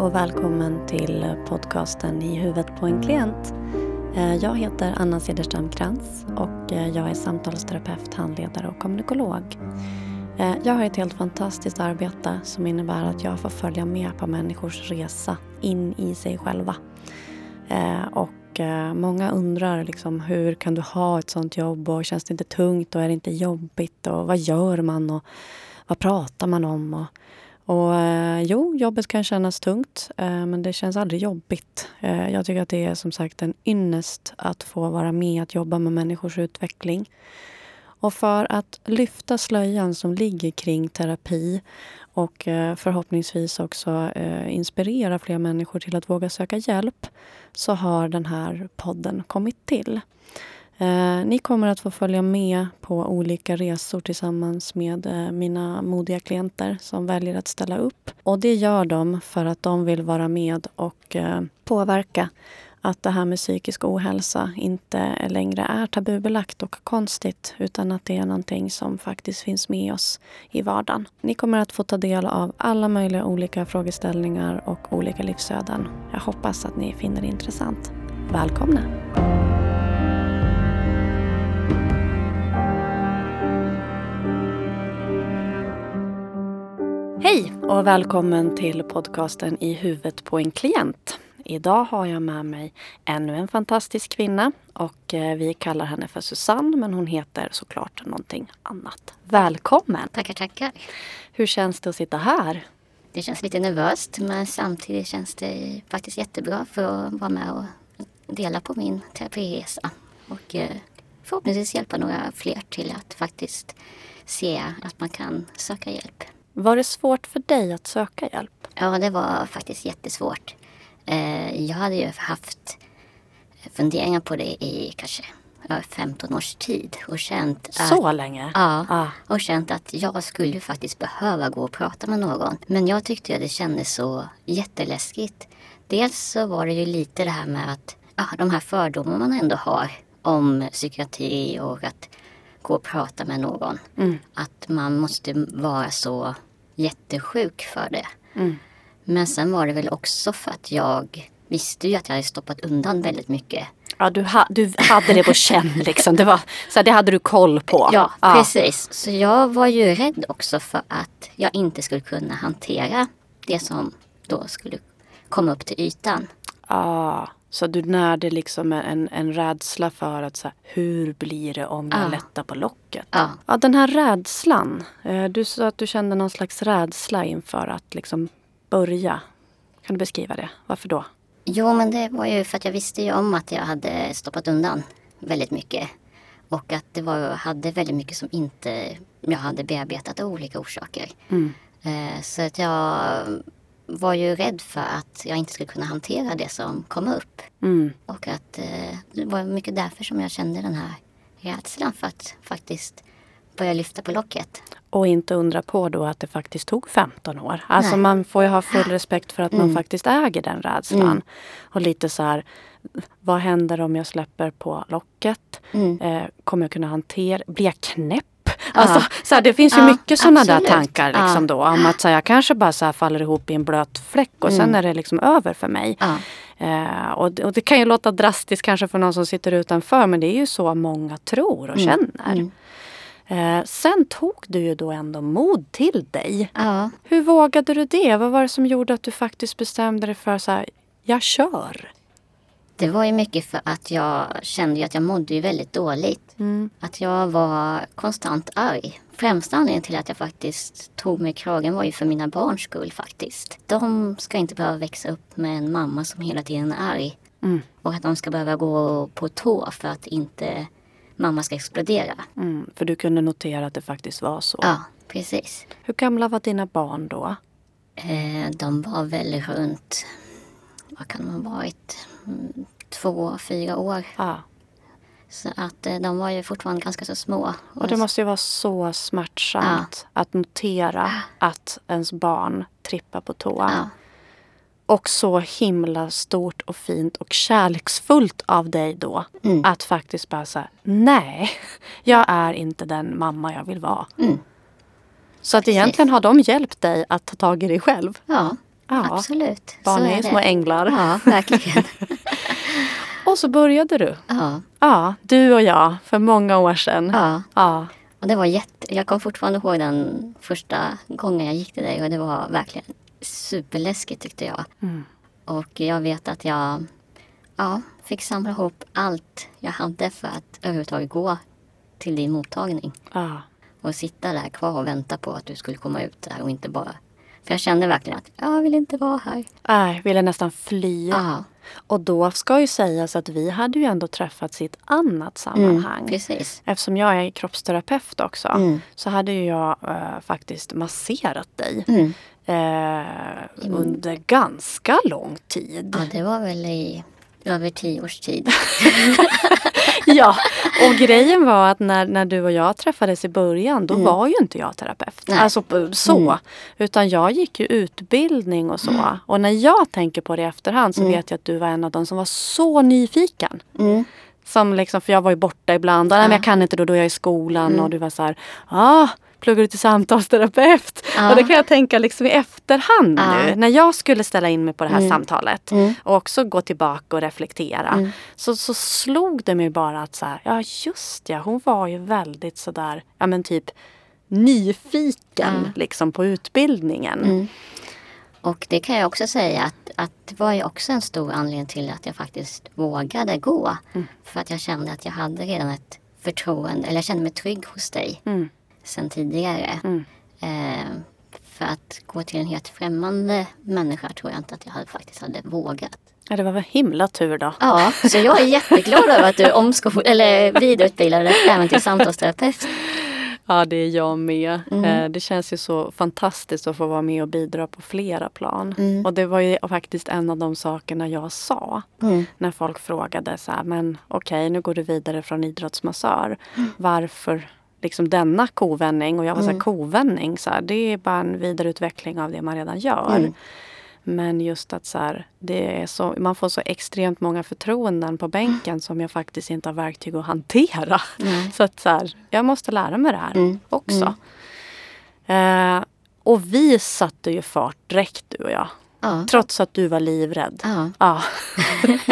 och välkommen till podcasten I huvudet på en klient. Eh, jag heter Anna Cederström Krantz och eh, jag är samtalsterapeut, handledare och kommunikolog. Eh, jag har ett helt fantastiskt arbete som innebär att jag får följa med på människors resa in i sig själva. Och många undrar liksom, hur kan du ha ett sånt jobb och känns det inte tungt och är det inte jobbigt och vad gör man och vad pratar man om? Och, och eh, jo, jobbet kan kännas tungt, eh, men det känns aldrig jobbigt. Eh, jag tycker att det är som sagt en ynnest att få vara med att jobba med människors utveckling. Och för att lyfta slöjan som ligger kring terapi och eh, förhoppningsvis också eh, inspirera fler människor till att våga söka hjälp så har den här podden kommit till. Eh, ni kommer att få följa med på olika resor tillsammans med eh, mina modiga klienter som väljer att ställa upp. Och det gör de för att de vill vara med och eh, påverka att det här med psykisk ohälsa inte längre är tabubelagt och konstigt utan att det är någonting som faktiskt finns med oss i vardagen. Ni kommer att få ta del av alla möjliga olika frågeställningar och olika livsöden. Jag hoppas att ni finner det intressant. Välkomna! Hej och välkommen till podcasten I huvudet på en klient. Idag har jag med mig ännu en fantastisk kvinna och eh, vi kallar henne för Susanne men hon heter såklart någonting annat. Välkommen! Tackar, tackar. Hur känns det att sitta här? Det känns lite nervöst men samtidigt känns det faktiskt jättebra för att vara med och dela på min terapiresa och eh, förhoppningsvis hjälpa några fler till att faktiskt se att man kan söka hjälp. Var det svårt för dig att söka hjälp? Ja, det var faktiskt jättesvårt. Eh, jag hade ju haft funderingar på det i kanske 15 års tid och känt att, Så länge? Ja, ah. och känt att jag skulle faktiskt behöva gå och prata med någon. Men jag tyckte att det kändes så jätteläskigt. Dels så var det ju lite det här med att ja, de här fördomarna man ändå har om psykiatri och att gå och prata med någon. Mm. Att man måste vara så jättesjuk för det. Mm. Men sen var det väl också för att jag visste ju att jag hade stoppat undan väldigt mycket. Ja, du, ha, du hade det på känn liksom. Det, var, så det hade du koll på. Ja, ja, precis. Så jag var ju rädd också för att jag inte skulle kunna hantera det som då skulle komma upp till ytan. Ah. Så du närde liksom en, en rädsla för att så här, hur blir det om jag ja. lättar på locket? Ja. ja, den här rädslan. Eh, du sa att du kände någon slags rädsla inför att liksom börja. Kan du beskriva det? Varför då? Jo, men det var ju för att jag visste ju om att jag hade stoppat undan väldigt mycket. Och att det var, hade väldigt mycket som inte jag hade bearbetat av olika orsaker. Mm. Eh, så att jag var ju rädd för att jag inte skulle kunna hantera det som kom upp. Mm. Och att eh, det var mycket därför som jag kände den här rädslan för att faktiskt börja lyfta på locket. Och inte undra på då att det faktiskt tog 15 år. Alltså Nej. man får ju ha full respekt för att mm. man faktiskt äger den rädslan. Mm. Och lite så här, vad händer om jag släpper på locket? Mm. Eh, kommer jag kunna hantera, blir jag knäpp? Alltså, så här, det finns ju mycket sådana där tankar liksom då. Om att så här, jag kanske bara så faller ihop i en blöt fläck och mm. sen är det liksom över för mig. Eh, och, och, det kan ju låta drastiskt kanske för någon som sitter utanför men det är ju så många tror och mm. känner. Mm. Eh, sen tog du ju då ändå mod till dig. Ja. Hur vågade du det? Vad var det som gjorde att du faktiskt bestämde dig för så här, jag kör? Det var ju mycket för att jag kände att jag mådde ju väldigt dåligt. Mm. Att jag var konstant arg. Främsta anledningen till att jag faktiskt tog mig kragen var ju för mina barns skull faktiskt. De ska inte behöva växa upp med en mamma som hela tiden är arg. Mm. Och att de ska behöva gå på tå för att inte mamma ska explodera. Mm, för du kunde notera att det faktiskt var så? Ja, precis. Hur gamla var dina barn då? Eh, de var väl runt, vad kan de ha varit, mm, två, fyra år. Ah. Så att eh, de var ju fortfarande ganska så små. Och det måste ju vara så smärtsamt ja. att notera att ens barn trippar på tå. Ja. Och så himla stort och fint och kärleksfullt av dig då. Mm. Att faktiskt bara säga nej, jag är inte den mamma jag vill vara. Mm. Så att egentligen har de hjälpt dig att ta tag i dig själv. Ja, Ja, absolut. barn är det. små änglar. Ja, verkligen. Och så började du. ja, Ja, du och jag för många år sedan. ja. Ja. Och det var jätte... Jag kommer fortfarande ihåg den första gången jag gick till dig och det var verkligen superläskigt tyckte jag. Mm. Och jag vet att jag ja, fick samla ihop allt jag hade för att överhuvudtaget gå till din mottagning. ja. Och sitta där kvar och vänta på att du skulle komma ut där och inte bara... För jag kände verkligen att jag vill inte vara här. Nej, ville nästan fly. Ja, Och då ska ju sägas att vi hade ju ändå träffats i ett annat sammanhang. mm, precis. Eftersom jag är kroppsterapeut också Mm. så hade jag eh, faktiskt masserat dig Mm. eh, under ganska lång tid. Ja, det var väl i över tio års tid. ja, och grejen var att när, när du och jag träffades i början då var ju inte jag terapeut. Nej. Alltså så. Mm. Utan jag gick ju utbildning och så. Och när jag tänker på det i efterhand så vet jag att du var en av de som var så nyfiken. Mm. Som liksom, för jag var ju borta ibland. Och, Nej, jag kan inte då, då är jag i skolan. Mm. Och du var så här, ah, pluggar du till samtalsterapeut? Ja. Och det kan jag tänka liksom i efterhand Ja. nu. När jag skulle ställa in mig på det här samtalet. Mm. Och också gå tillbaka och reflektera. Så, så slog det mig bara att så här, ja just ja, hon var ju väldigt sådär, ja men typ nyfiken liksom på utbildningen. Mm. Och det kan jag också säga att, att det var ju också en stor anledning till att jag faktiskt vågade gå. Mm. För att jag kände att jag hade redan ett förtroende, eller jag kände mig trygg hos dig Mm. Sen tidigare. Mm. Eh, för att gå till en helt främmande människa tror jag inte att jag hade, faktiskt hade vågat. Ja, det var väl himla tur då. Ja, så jag är jätteglad över att du omskol eller vidareutbildade dig även till samtalsterapeut. Ja, det är jag med. Mm. Eh, Det känns ju så fantastiskt att få vara med och bidra på flera plan. Mm. Och det var ju faktiskt en av de sakerna jag sa Mm. när folk frågade så här, men okej, nu går du vidare från idrottsmassör. Mm. Varför liksom denna kovändning? Och jag var så här, kovändning, så här, det är bara en vidareutveckling av det man redan gör. Mm. Men just att så här, det är så, man får så extremt många förtroenden på bänken som jag faktiskt inte har verktyg att hantera. Nej. Så att så här, jag måste lära mig det här Mm. också. Eh, och vi satte ju fart direkt du och jag. Ja. Trots att du var livrädd. ja. Ja.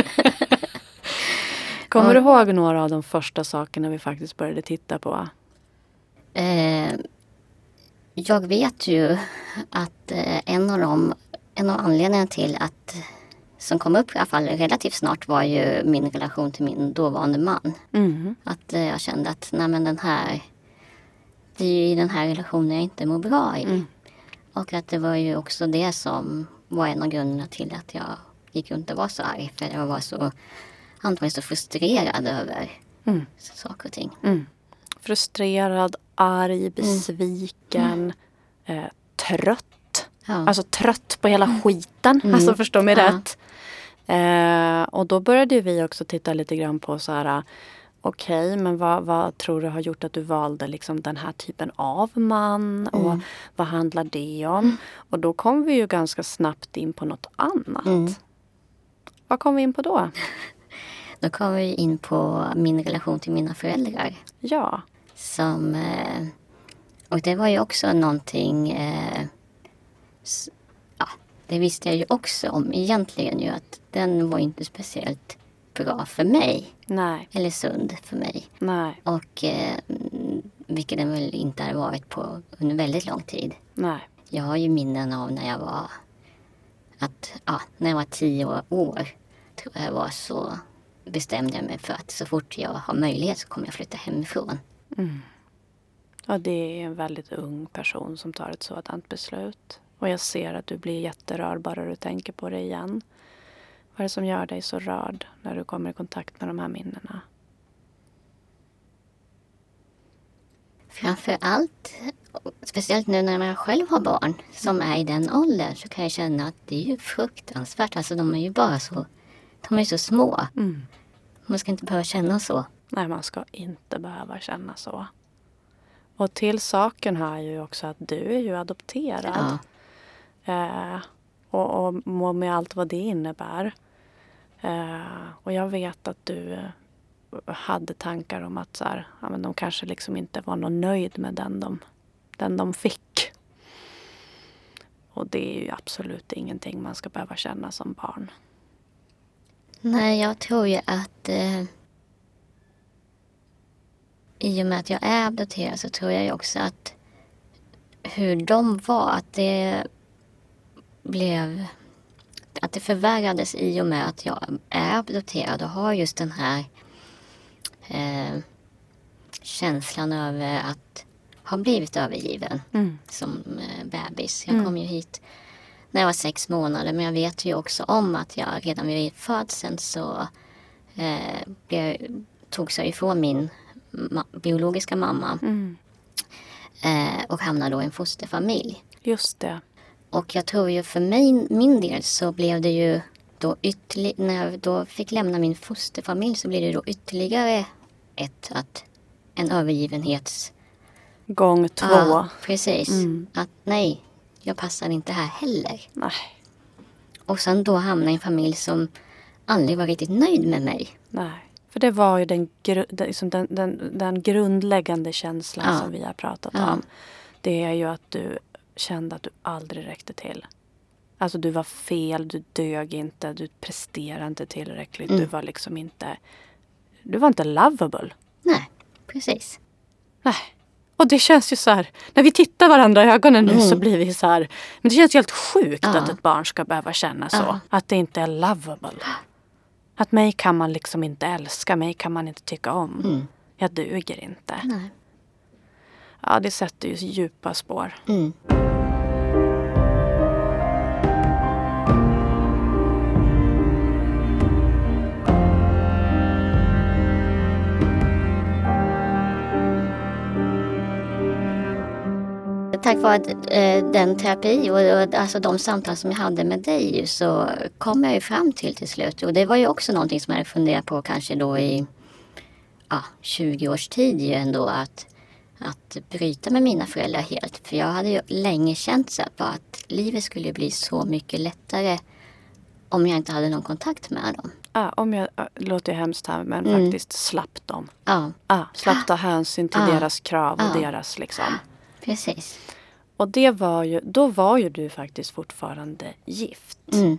Kommer du ihåg några av de första sakerna vi faktiskt började titta på? Eh, jag vet ju att eh, en av dem, en av anledningarna till att som kom upp i alla fall relativt snart var ju min relation till min dåvarande man. Mm. Att eh, jag kände att nej men den här, det är ju i den här relationen jag inte mår bra i. Och att det var ju också det som var en av grunderna till att jag gick runt och var så arg. För jag var så antagligen så frustrerad över Mm. saker och ting. Frustrerad, arg, besviken, eh, trött. Ja. Alltså trött på hela skiten. Alltså förstå mig Ja. rätt. Eh, och då började vi också titta lite grann på så här Okej, men vad, vad tror du har gjort att du valde liksom den här typen av man? Och vad handlar det om? Och då kom vi ju ganska snabbt in på något annat. Mm. Vad kom vi in på då? Då kom vi in på min relation till mina föräldrar. Ja. Som, eh, och det var ju också någonting, eh, ja, det visste jag ju också om egentligen ju att den var inte speciellt bra för mig. Nej, Eller sund för mig. nej, Och eh, vilket den väl inte har varit på under väldigt lång tid. nej. Jag har ju minnen av när jag var att, ja, när jag var tio år, år tror jag var så bestämde jag mig för att så fort jag har möjlighet så kommer jag flytta hemifrån. Ja, det är en väldigt ung person som tar ett sådant beslut. Och jag ser att du blir jätterörd bara du tänker på det igen. Vad är det som gör dig så rörd när du kommer i kontakt med de här minnena? Framför allt, speciellt nu när man själv har barn som är i den åldern så kan jag känna att det är ju fruktansvärt. Alltså de är ju bara så, de är så små. Mm. Man ska inte behöva känna så. Nej, man ska inte behöva känna så. Och till saken hör ju också att du är ju adopterad. Ja. Eh, och, och med allt vad det innebär. Eh, och jag vet att du hade tankar om att så här, ja, men de kanske liksom inte var någon nöjd med den de, den de fick. Och det är ju absolut ingenting man ska behöva känna som barn. Nej, jag tror ju att eh, i och med att jag är adopterad så tror jag ju också att hur de var, att det blev att det förvärrades i och med att jag är adopterad och har just den här eh, känslan över att ha blivit övergiven Mm. som eh, bebis. Jag kom ju hit när jag var sex månader men jag vet ju också om att jag redan vid födseln så eh, blev, togs jag ifrån min ma- biologiska mamma Mm. eh, och hamnade då i en fosterfamilj. Just det. Och jag tror ju för mig, min del så blev det ju då ytterligare, när jag då fick lämna min fosterfamilj så blev det då ytterligare ett, att en övergivenhets... Gång två. Ja, precis. Mm. Att nej, jag passar inte här heller. Nej. Och sen då hamna i en familj som aldrig var riktigt nöjd med mig. Nej. För det var ju den, liksom den, den, den grundläggande känslan Ja. som vi har pratat Ja. om. Det är ju att du kände att du aldrig räckte till. Alltså du var fel, du dög inte, du presterade inte tillräckligt. Mm. Du var liksom inte... Du var inte lovable. Nej, precis. Nej. Och det känns ju så här, när vi tittar varandra i ögonen nu Mm. så blir vi så här, men det känns helt sjukt Ja. att ett barn ska behöva känna så. Att det inte är lovable. Att mig kan man liksom inte älska, mig kan man inte tycka om. Mm. Jag duger inte. Nej. Ja, det sätter ju djupa spår. Mm. Tack vare eh, den terapi och, alltså de samtal som jag hade med dig så kom jag ju fram till till slut. Och det var ju också någonting som jag funderat på kanske då i ja, 20 års tid ju ändå att, att bryta med mina föräldrar helt. För jag hade ju länge känt så på att livet skulle bli så mycket lättare om jag inte hade någon kontakt med dem. Ja, om jag, låter ju hemskt här, men Mm. faktiskt slapp dem. Ja, Ja, slapp ta hänsyn till Ja. deras krav och Ja. deras liksom. precis. Och det var ju, då var ju du faktiskt fortfarande gift. Mm.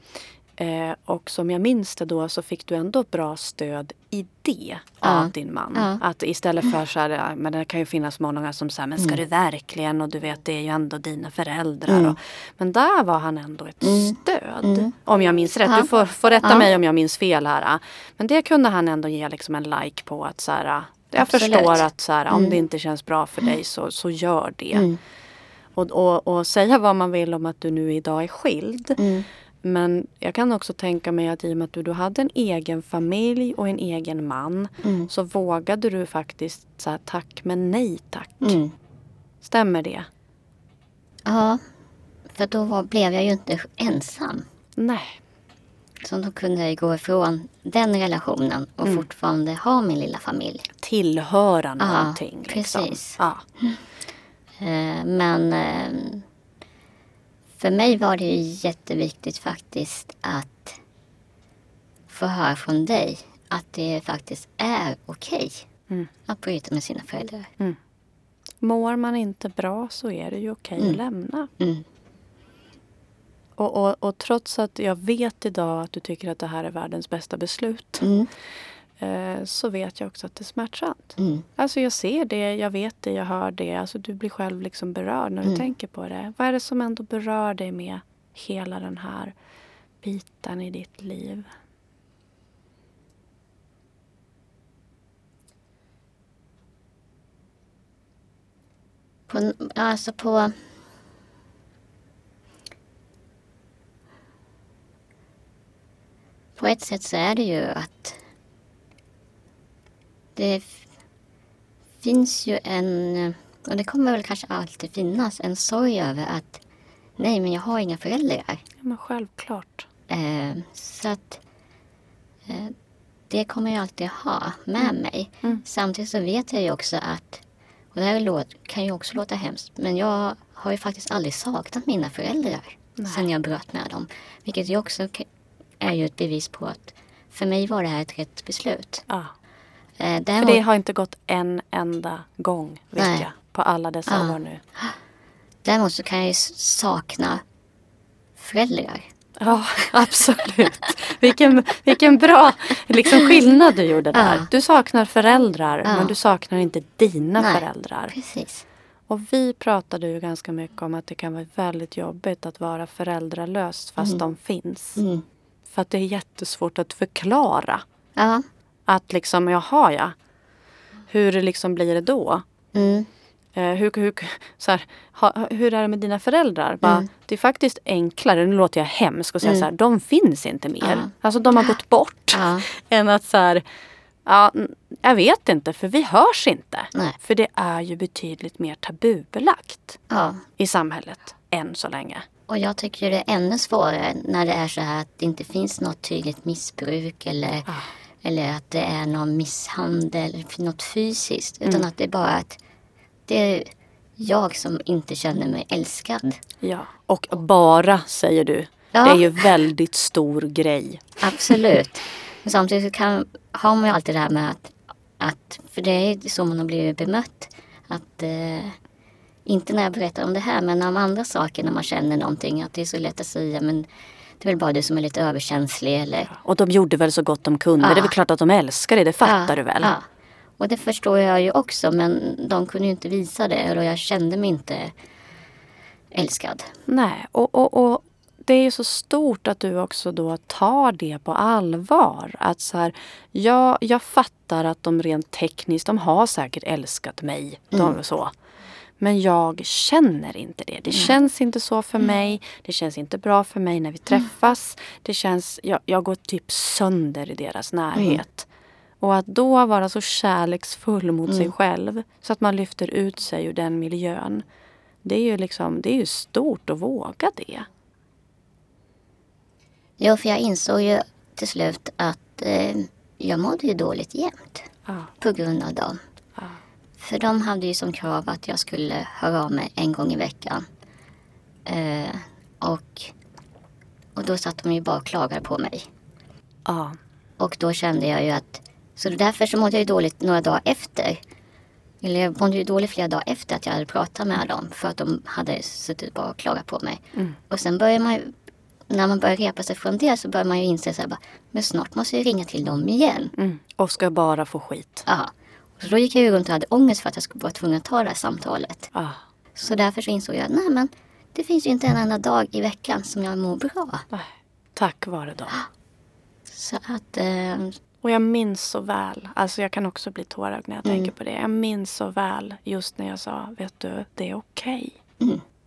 Eh, och som jag minns det då så fick du ändå bra stöd i det Ja. av din man. Ja. Att istället för så här, men det kan ju finnas många som säger, men ska du verkligen? Och du vet, det är ju ändå dina föräldrar. Mm. Och, men där var han ändå ett Mm. stöd. Mm. Om jag minns rätt. Ja. Du får, får rätta mig om jag minns fel här. Men det kunde han ändå ge liksom en like på att så här, jag Absolut. förstår att så här, om Mm. det inte känns bra för dig så, så gör det. Mm. Och, och, och säga vad man vill om att du nu idag är skild. Mm. Men jag kan också tänka mig att i och med att du då hade en egen familj och en egen man Mm. så vågade du faktiskt säga tack men nej tack. Mm. Stämmer det? Ja, för då var, blev jag ju inte ensam. Nej. Så då kunde jag gå ifrån den relationen och Mm. fortfarande ha min lilla familj. Tillhöra någonting. liksom. precis. Ja. Eh, Men eh, för mig var det ju jätteviktigt faktiskt att få höra från dig att det faktiskt är okej Mm. att bryta med sina föräldrar. Mår man inte bra så är det ju okej Mm. att lämna. Mm. Och, och, och trots att jag vet idag att du tycker att det här är världens bästa beslut Mm. Så vet jag också att det är smärtsamt. Mm. Alltså jag ser det, jag vet det, jag hör det. Alltså du blir själv liksom berörd när du Mm. tänker på det. Vad är det som ändå berör dig med hela den här biten i ditt liv? På, alltså på... På ett sätt så är det ju att det finns ju en, och det kommer väl kanske alltid finnas, en sorg över att nej men jag har inga föräldrar. Ja, men självklart. Eh, så att eh, det kommer jag alltid ha med mig. Mm. Samtidigt så vet jag ju också att, och det här låt, kan ju också låta hemskt, men jag har ju faktiskt aldrig saknat mina föräldrar Nej. sen jag bröt med dem. Vilket ju också är ju ett bevis på att för mig var det här ett rätt beslut. Ja. Eh, För det har inte gått en enda gång, vet Nej. jag. På alla dessa Ja. år nu. däremot så kan jag ju sakna föräldrar. Ja, absolut. Vilken, vilken bra liksom, skillnad du gjorde där. Ja. Du saknar föräldrar Ja. men du saknar inte dina Nej. föräldrar. Precis. Och vi pratade ju ganska mycket om att det kan vara väldigt jobbigt att vara föräldralös fast de finns. Mm. För att det är jättesvårt att förklara. Ja. Att liksom, jaha ja. Hur liksom blir det då? Mm. Eh, hur, hur, så här, ha, hur är det med dina föräldrar? Bara, Det är faktiskt enklare, nu låter jag hemsk och säga så här, de finns inte mer. Ja. Alltså de har gått bort. Ja. Än att så här, ja, jag vet inte för vi hörs inte. Nej. För det är ju betydligt mer tabubelagt ja. i samhället än så länge. Och jag tycker det är ännu svårare när det är så här att det inte finns något tydligt missbruk eller, eller att det är någon misshandel, något fysiskt. Utan att det är bara att det är jag som inte känner mig älskad. Ja. Och bara säger du. Ja. Det är ju väldigt stor grej. Absolut. Men samtidigt så kan, har man ju alltid det här med att, att för det är så man har blivit bemött. Att eh, inte när jag berättar om det här men om andra saker när man känner någonting. Att det är så lätt att säga men det är väl bara du som är lite överkänslig eller Och de gjorde väl så gott de kunde. Ja. Det är väl klart att de älskar det, det fattar Ja, du väl? Ja. Och det förstår jag ju också men de kunde ju inte visa det och jag kände mig inte älskad. Nej, och, och, och det är ju så stort att du också då tar det på allvar. Att så här, ja, jag fattar att de rent tekniskt, de har säkert älskat mig. De, så. Men jag känner inte det. Det känns inte så för mig. Det känns inte bra för mig när vi träffas. Det känns, jag, jag går typ sönder i deras närhet. Och att då vara så kärleksfull mot sig själv så att man lyfter ut sig ur den miljön. Det är ju liksom, det är ju stort att våga det. Jo, för jag insåg ju till slut att eh, jag mådde ju dåligt jämt. Ja. På grund av dem. För de hade ju som krav att jag skulle höra av mig en gång i veckan. Eh, och, och då satt de ju bara och klagade på mig. Ja. Och då kände jag ju att... Så därför så mådde jag ju dåligt några dagar efter. Eller jag mådde ju dåligt flera dagar efter att jag hade pratat med dem. För att de hade suttit bara och klagat på mig. Och sen börjar man ju... När man börjar repa sig från det så börjar man ju inse så här bara, Men snart måste jag ringa till dem igen. Mm. Och ska bara få skit. Ja. Så då gick jag ju runt och hade ångest för att jag skulle vara tvungen att ta det här samtalet. Ja. Så därför så insåg jag att nej men det finns ju inte en enda dag i veckan som jag mår bra. Nej. Tack vare dem. Så att eh, Och jag minns så väl, alltså jag kan också bli tårögd när jag tänker på det. Jag minns så väl just när jag sa, vet du, det är okej.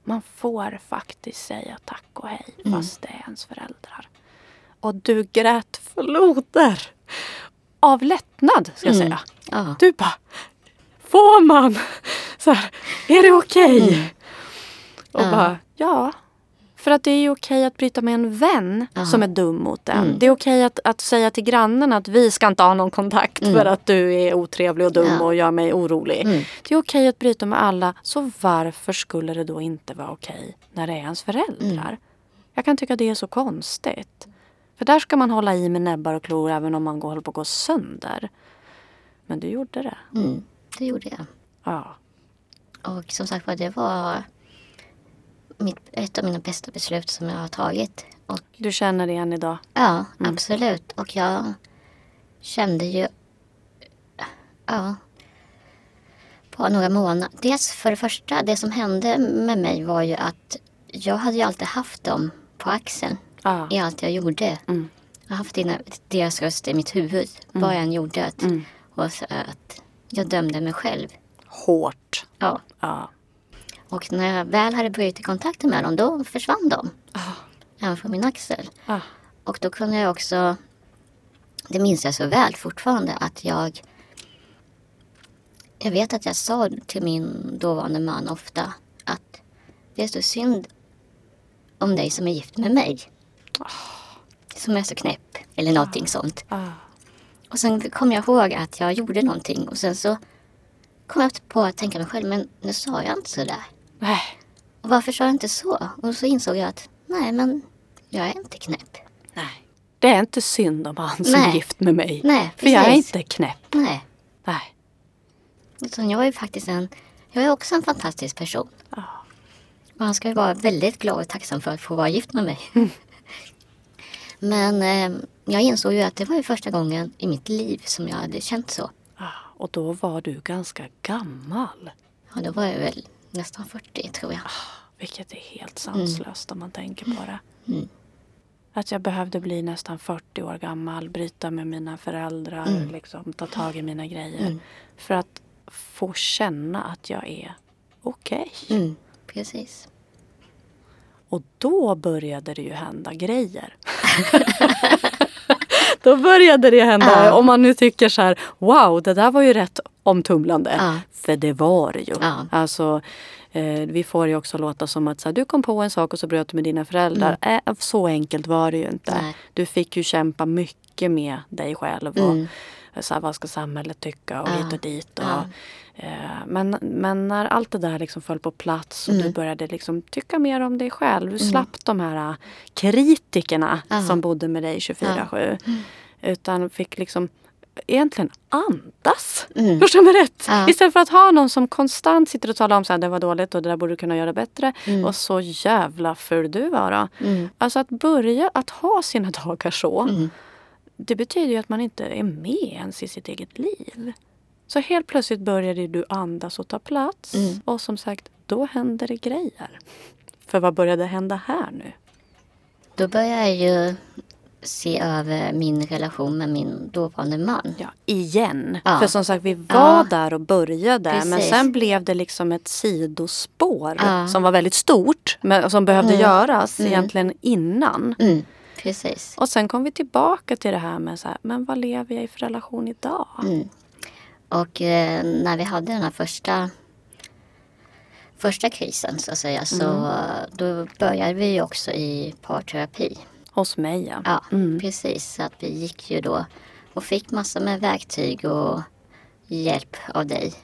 Man får faktiskt säga tack och hej fast det är ens föräldrar. Och du grät floder av lättnad, ska jag säga. ja. Du bara, får man? Så här, är det okej? Och Ja. bara, ja. För att det är okej att bryta med en vän som är dum mot en. Det är okej att, att säga till grannen att vi ska inte ha någon kontakt för att du är otrevlig och dum Ja. och gör mig orolig. Mm. Det är okej att bryta med alla. Så varför skulle det då inte vara okej när det är ens föräldrar? Jag kan tycka det är så konstigt. För där ska man hålla i med näbbar och klor även om man går, håller på att gå sönder. Men du gjorde det. Mm, det gjorde jag. Ja. Och som sagt var det var mitt, ett av mina bästa beslut som jag har tagit. Och Du känner det än idag? ja, absolut. Och jag kände ju ja, på några månader. Dels för det första, det som hände med mig var ju att jag hade ju alltid haft dem på axeln Ja. i allt jag gjorde. Mm. Jag har haft dina, deras röst i mitt huvud. Vad jag än gjorde. Att, Mm. Och så att jag dömde mig själv. Hårt. Ja. Ja. Och när jag väl hade brutit kontakten med dem, då försvann de. Ah. Även från min axel. Ja. Och då kunde jag också, det minns jag så väl fortfarande, att jag jag vet att jag sa till min dåvarande man ofta att det är så synd om dig som är gift med mig. Som är så knäpp eller någonting sånt. Ja. Och sen kom jag ihåg att jag gjorde någonting och sen så kom jag på att tänka mig själv, men nu sa jag inte så där. Nej. Och varför sa jag inte så? Och så insåg jag att nej, men jag är inte knäpp. Nej. Det är inte synd om han som är Nej. gift med mig. Nej, För jag är precis. inte knäpp. Nej, Nej. utan jag är faktiskt en, jag är också en fantastisk person. Ja. Och han ska ju vara väldigt glad och tacksam för att få vara gift med mig. Men eh, jag insåg ju att det var ju första gången i mitt liv som jag hade känt så. Ah, Och då var du ganska gammal. Ja, då var jag väl nästan 40 tror jag. Vilket är helt sanslöst om man tänker på det. Mm. Att jag behövde bli nästan 40 år gammal, bryta med mina föräldrar, liksom, ta tag i mina grejer. Mm. För att få känna att jag är okej. Mm, precis. Och då började det ju hända grejer. då började det hända, Ja. om man nu tycker så här, wow, det där var ju rätt omtumlande. Ja. För det var det ju. Ja. Alltså, eh, vi får ju också låta som att så här, du kom på en sak och så bröt du med dina föräldrar. Eh, så enkelt var det ju inte. Mm. Nej. Du fick ju kämpa mycket med dig själv. Och, Mm. Så här, vad ska samhället tycka och Ja. hit och dit. Och, Ja. eh, men, men när allt det där liksom föll på plats och Mm. du började liksom tycka mer om dig själv. Du slapp de här eh, kritikerna Ja. som bodde med dig 24-7. Utan fick liksom egentligen andas. Mm. Förstår mig rätt? Ja. Istället för att ha någon som konstant sitter och talar om att det var dåligt och det där borde du kunna göra bättre. Mm. Och så jävla ful du var då. Mm. Alltså att börja att ha sina dagar så. Mm. Det betyder ju att man inte är med ens i sitt eget liv. Så helt plötsligt började du andas och ta plats. Mm. Och som sagt, då händer det grejer. För vad började hända här nu? Då började jag ju se över min relation med min dåvarande man. Ja, igen. Ja. För som sagt, vi var Ja. där och började. Men Precis. sen blev det liksom ett sidospår Ja. som var väldigt stort. Men som behövde Mm. göras Mm. egentligen innan. Mm. Precis. Och sen kom vi tillbaka till det här med så här, men vad lever jag i för relation idag? Mm. Och eh, när vi hade den här första första krisen så att säga så eh, då började vi också i parterapi. Hos mig ja. Ja, Mm. precis. Så att vi gick ju då och fick massor med verktyg och hjälp av dig.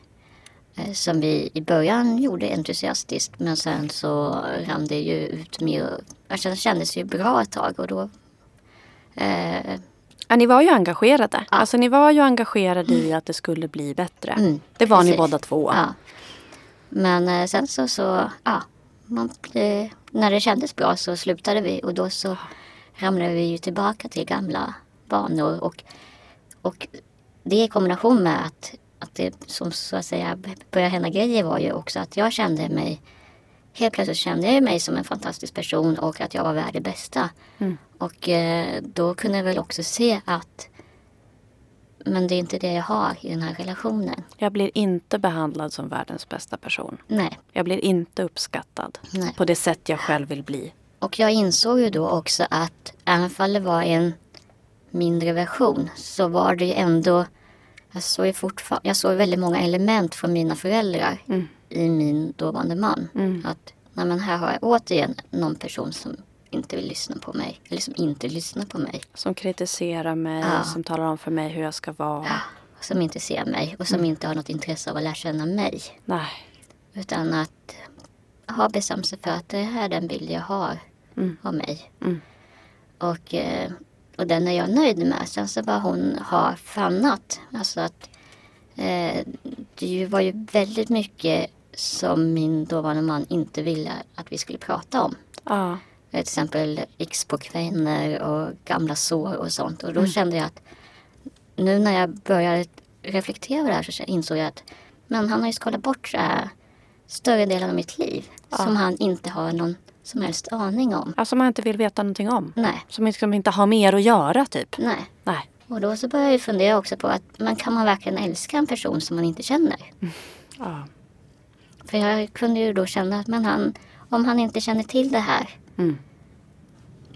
Eh, Som vi i början gjorde entusiastiskt men sen så rann det ju ut mer. Alltså det kändes ju bra ett tag och då eh, Ja, ni var ju engagerade. Alltså ni var ju engagerade i att det skulle bli bättre. Mm, det var ni precis. båda två. Ja. Men eh, sen så, så ja, man, eh, när det kändes bra så slutade vi och då så ramlade vi ju tillbaka till gamla vanor. Och, och det i kombination med att, att det som så att säga började hända grejer var ju också att jag kände mig Helt plötsligt kände jag mig som en fantastisk person och att jag var värd det bästa. Mm. Och eh, då kunde jag väl också se att men det är inte det jag har i den här relationen. Jag blir inte behandlad som världens bästa person. Nej, Jag blir inte uppskattad nej. på det sätt jag själv vill bli. Och jag insåg ju då också att även om det var en mindre version så var det ju ändå jag såg, jag såg väldigt många element från mina föräldrar Mm. i min dåvarande man. Mm. Att nej men här har jag återigen någon person som inte vill lyssna på mig. Eller som inte lyssnar på mig. Som kritiserar mig, Ja. som talar om för mig hur jag ska vara. Som inte ser mig och som inte har något intresse av att lära känna mig. Nej. Utan att ha bestämt sig för att det här är den bild jag har Mm. av mig. Mm. Och, eh, och den är jag nöjd med. Sen så bara hon har fannat. Alltså att eh, det var ju väldigt mycket som min dåvarande man inte ville att vi skulle prata om. Ja. Eh, Till exempel ex-pojkvänner och gamla sår och sånt. Och då Mm. kände jag att nu när jag började reflektera över det här så insåg jag att men han har ju skalat bort så här större delen av mitt liv. Som han inte har någon som helst aning om. Alltså man inte vill veta någonting om. Nej, Som liksom inte har mer att göra typ. nej. Nej. Och då så började jag fundera också på att men kan man verkligen älska en person som man inte känner? Ja. För jag kunde ju då känna att men han, om han inte känner till det här, Mm.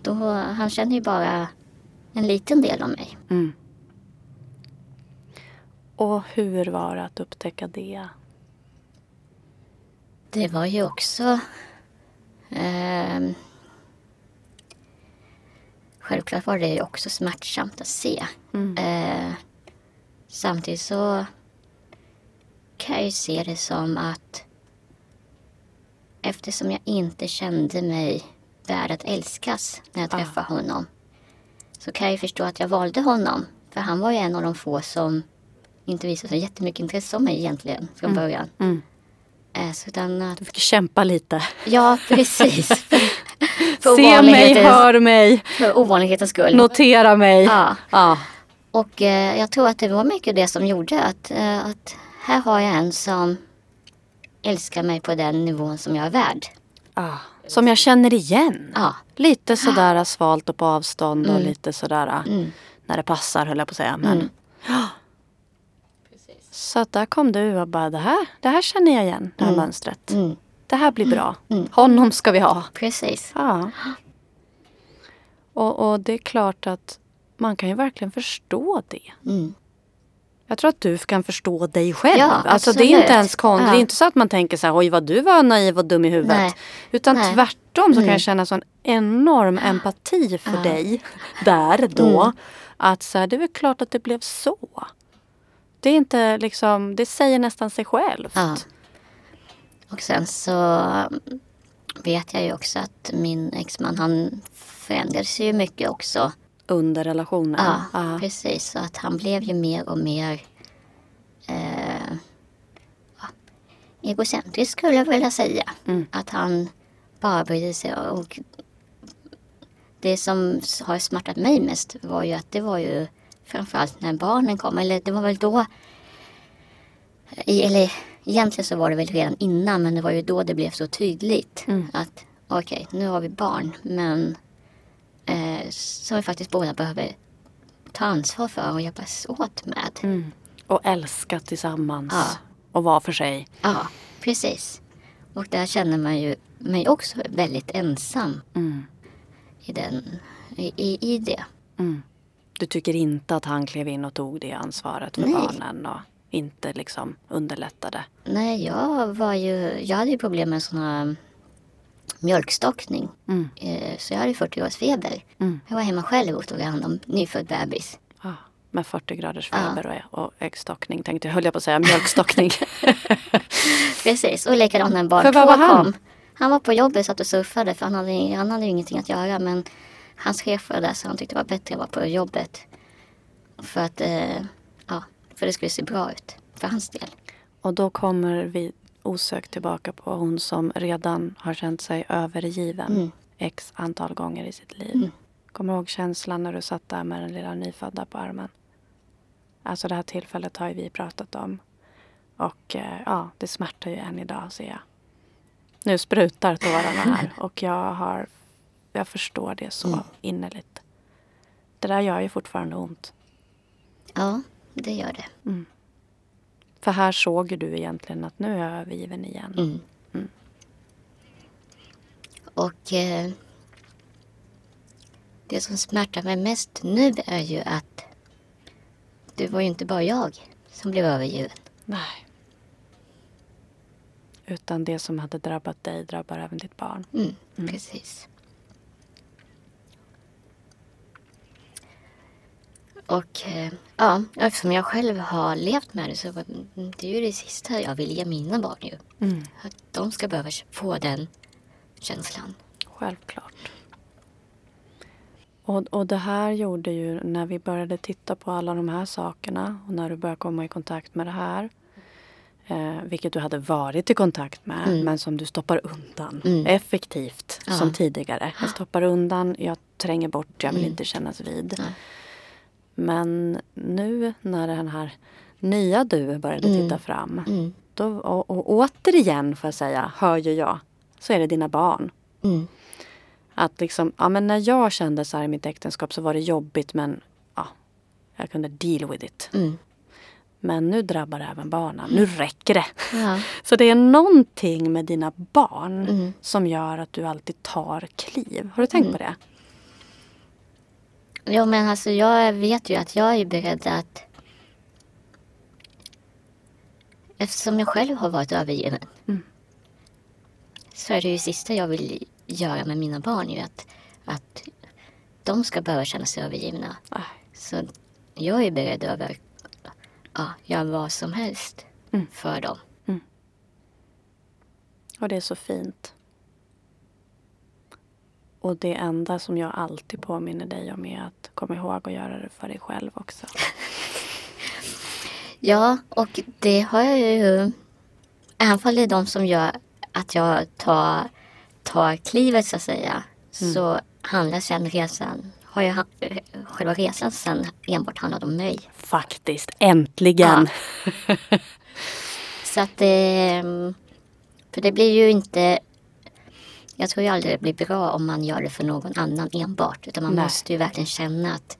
då han känner ju bara en liten del av mig. Mm. Och hur var det att upptäcka det? Det var ju också ehm, Självklart var det ju också smärtsamt att se. Mm. Eh, samtidigt så kan jag ju se det som att eftersom jag inte kände mig värd att älskas när jag Ah. träffade honom så kan jag ju förstå att jag valde honom. För han var ju en av de få som inte visade så jättemycket intresse om mig egentligen från början. Mm. Eh, så utan att, Du fick kämpa lite. ja, precis. för, för, Se mig, hör mig, för ovanlighetens skull. notera mig. Ja. Ja. Och eh, jag tror att det var mycket det som gjorde att, eh, att här har jag en som älskar mig på den nivån som jag är värd. Ah, Som jag känner igen. Ja, Lite sådär svalt och på avstånd och Mm. lite sådär mm, när det passar höll jag på att säga. Men, Mm. Så där kom du och bara det här, det här känner jag igen, det här Mm. mönstret. mm, Det här blir bra. Mm. Honom ska vi ha. precis. Ja. Och, och det är klart att man kan ju verkligen förstå det. Mm. Jag tror att du kan förstå dig själv. Ja, alltså det är inte ens konstigt. Det Ja. är inte så att man tänker så här, oj vad du var naiv och dum i huvudet. Nej. Utan Nej. tvärtom så kan Mm. jag känna sån enorm empati för Ja. dig där då. Mm. Att så här, det är väl klart att det blev så. Det är inte liksom, det säger nästan sig självt. Ja. Och sen så vet jag ju också att min exman han förändrades ju mycket också. Under relationen. Ja, Ja. precis. Så att han blev ju mer och mer eh, egocentrisk skulle jag vilja säga. Mm. Att han bara brydde sig. Och det som har smärtat mig mest var ju att det var ju framförallt när barnen kom. Eller det var väl då. I, eller egentligen så var det väl redan innan men det var ju då det blev så tydligt. Mm. Att okej, nu har vi barn men eh, som vi faktiskt båda behöver ta ansvar för och hjälpas åt med. Mm. Och älska tillsammans. Ja. Och vara för sig. Ja, precis. Och där känner man ju mig också väldigt ensam Mm. i, den, i, i, i det. Mm. Du tycker inte att han klev in och tog det ansvaret för Nej. barnen och inte liksom underlättade? Nej, jag var ju, jag hade ju problem med här mjölkstockning. Mm. Eh, Så jag hade 40 graders feber. Mm. Jag var hemma själv och tog hand om nyfödd bebis. Ja, med 40 graders feber och, och äggstockning tänkte jag, höll jag på att säga, mjölkstockning. Precis, och likadant när barn två var han? kom. Han var på jobbet, satt och surfade för han hade, han hade ju ingenting att göra. Men hans chef var där så han tyckte det var bättre att vara på jobbet. För att, eh, ja, för det skulle se bra ut för hans del. och då kommer vi osökt tillbaka på hon som redan har känt sig övergiven Mm. x antal gånger i sitt liv. Mm. Kommer du ihåg känslan när du satt där med den lilla nyfödda på armen? Alltså det här tillfället har ju vi pratat om. Och eh, ja, det smärtar ju än idag ser jag. Nu sprutar tårarna här och jag har jag förstår det så Mm. innerligt. Det där gör ju fortfarande ont. Ja, det gör det. För här såg du egentligen att nu är jag övergiven igen. Mm. Mm. Och eh, det som smärtar mig mest nu är ju att det var ju inte bara jag som blev övergiven. Nej. Utan det som hade drabbat dig drabbar även ditt barn. Mm, Mm. Precis. Och eh, ja, eftersom jag själv har levt med det så det är ju det sista jag vill ge mina barn ju. Mm. Att de ska behöva få den känslan. Självklart. Och, och det här gjorde ju när vi började titta på alla de här sakerna och när du började komma i kontakt med det här. Eh, vilket du hade varit i kontakt med Mm. men som du stoppar undan Mm. effektivt Ja. som tidigare. Jag stoppar undan, jag tränger bort, jag vill Mm. inte kännas vid. Nej. Men nu när den här nya du började Mm. titta fram. Mm. Då, och, och återigen får jag säga, hör ju jag, så är det dina barn. Mm. Att liksom, ja men när jag kände så här i mitt äktenskap så var det jobbigt men ja, jag kunde deal with it. Mm. Men nu drabbar det även barnen. Nu räcker det. Ja. Så det är någonting med dina barn Mm. som gör att du alltid tar kliv. Har du tänkt Mm. på det? Ja, men alltså jag vet ju att jag är beredd att Eftersom jag själv har varit övergiven Mm. så är det ju sista jag vill göra med mina barn ju att, att de ska behöva känna sig övergivna. Nej. Så jag är beredd över ja, göra vad som helst Mm. för dem. Och det är så fint. Och det enda som jag alltid påminner dig om är att komma ihåg att göra det för dig själv också. Ja, och det har jag ju även fall det är de som gör att jag tar, tar klivet så att säga. Mm. Så handlar sen resan, har jag, själva resan sen enbart handlat om mig. Faktiskt, äntligen. Så att det, för det blir ju inte jag tror ju aldrig det blir bra om man gör det för någon annan enbart. Utan man Nej. måste ju verkligen känna att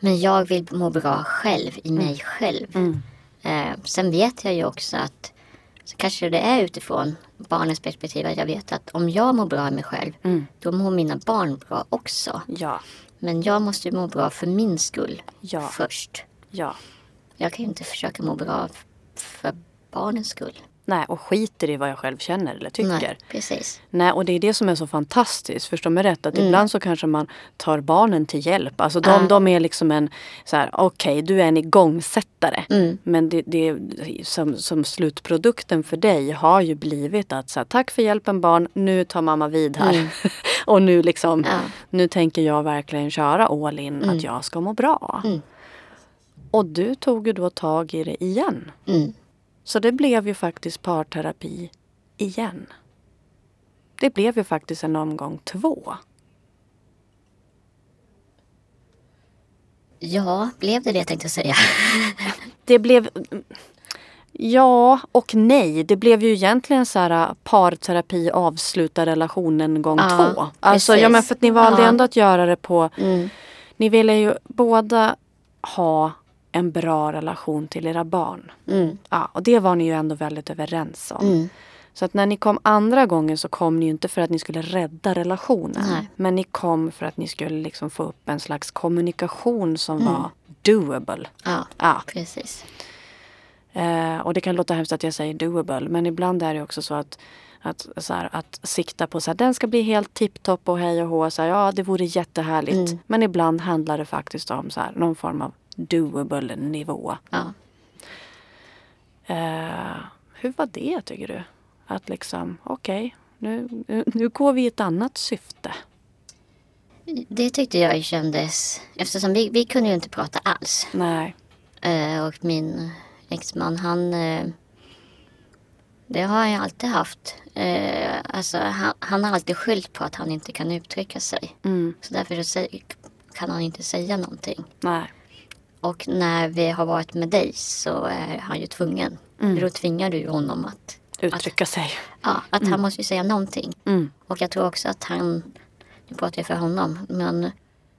men jag vill må bra själv i mig själv. Mm. Eh, sen vet jag ju också att så kanske det är utifrån barnens perspektiv att jag vet att om jag mår bra i mig själv Mm. då mår mina barn bra också. Ja, Men jag måste ju må bra för min skull Ja. först. ja. Jag kan ju inte försöka må bra för barnens skull. Nej, och skiter i vad jag själv känner eller tycker. Nej, precis. Nej, och det är det som är så fantastiskt. Förstå mig rätt, att ibland så kanske man tar barnen till hjälp. Alltså de, Ja. de är liksom en så här, okej du är en igångsättare. Mm. Men det, det, som, som slutprodukten för dig har ju blivit att så här, tack för hjälpen barn, nu tar mamma vid här. och nu liksom, Ja. nu tänker jag verkligen köra all in att jag ska må bra. Mm. Och du tog ju då tag i det igen. Mm. Så det blev ju faktiskt parterapi igen. Det blev ju faktiskt en omgång två. Ja, blev det det tänkte jag säga. Det blev... Ja och nej. Det blev ju egentligen så här äh, parterapi avsluta relationen gång Ja, två. Alltså, ja, men för att ni valde Ja. ändå att göra det på... Mm. Ni ville ju båda ha en bra relation till era barn. Mm. Ja, och det var ni ju ändå väldigt överens om. Mm. Så att när ni kom andra gången så kom ni inte för att ni skulle rädda relationen. Nej. Men ni kom för att ni skulle liksom få upp en slags kommunikation som Mm. var doable. Ja, Ja. precis. Eh, och det kan låta hemskt att jag säger doable. Men ibland är det också så att att, så här, att sikta på så här, den ska bli helt tipptopp och hej och hå. Så här, ja, det vore jättehärligt. Mm. Men ibland handlar det faktiskt om så här, någon form av doable nivå. Ja. Eh, hur var det tycker du? Att liksom, okej, nu, nu, nu går vi i ett annat syfte. Det tyckte jag kändes, eftersom vi, vi kunde ju inte prata alls. Nej. Eh, och min exman han, eh, det har han ju alltid haft. Eh, alltså, han, han har alltid skyllt på att han inte kan uttrycka sig. Mm, Så därför så kan han inte säga någonting. nej. Och när vi har varit med dig så är han ju tvungen. Mm. Då tvingar du ju honom att, Uttrycka sig. ja, att han måste ju säga någonting. Mm. Och jag tror också att han, nu pratar jag för honom, men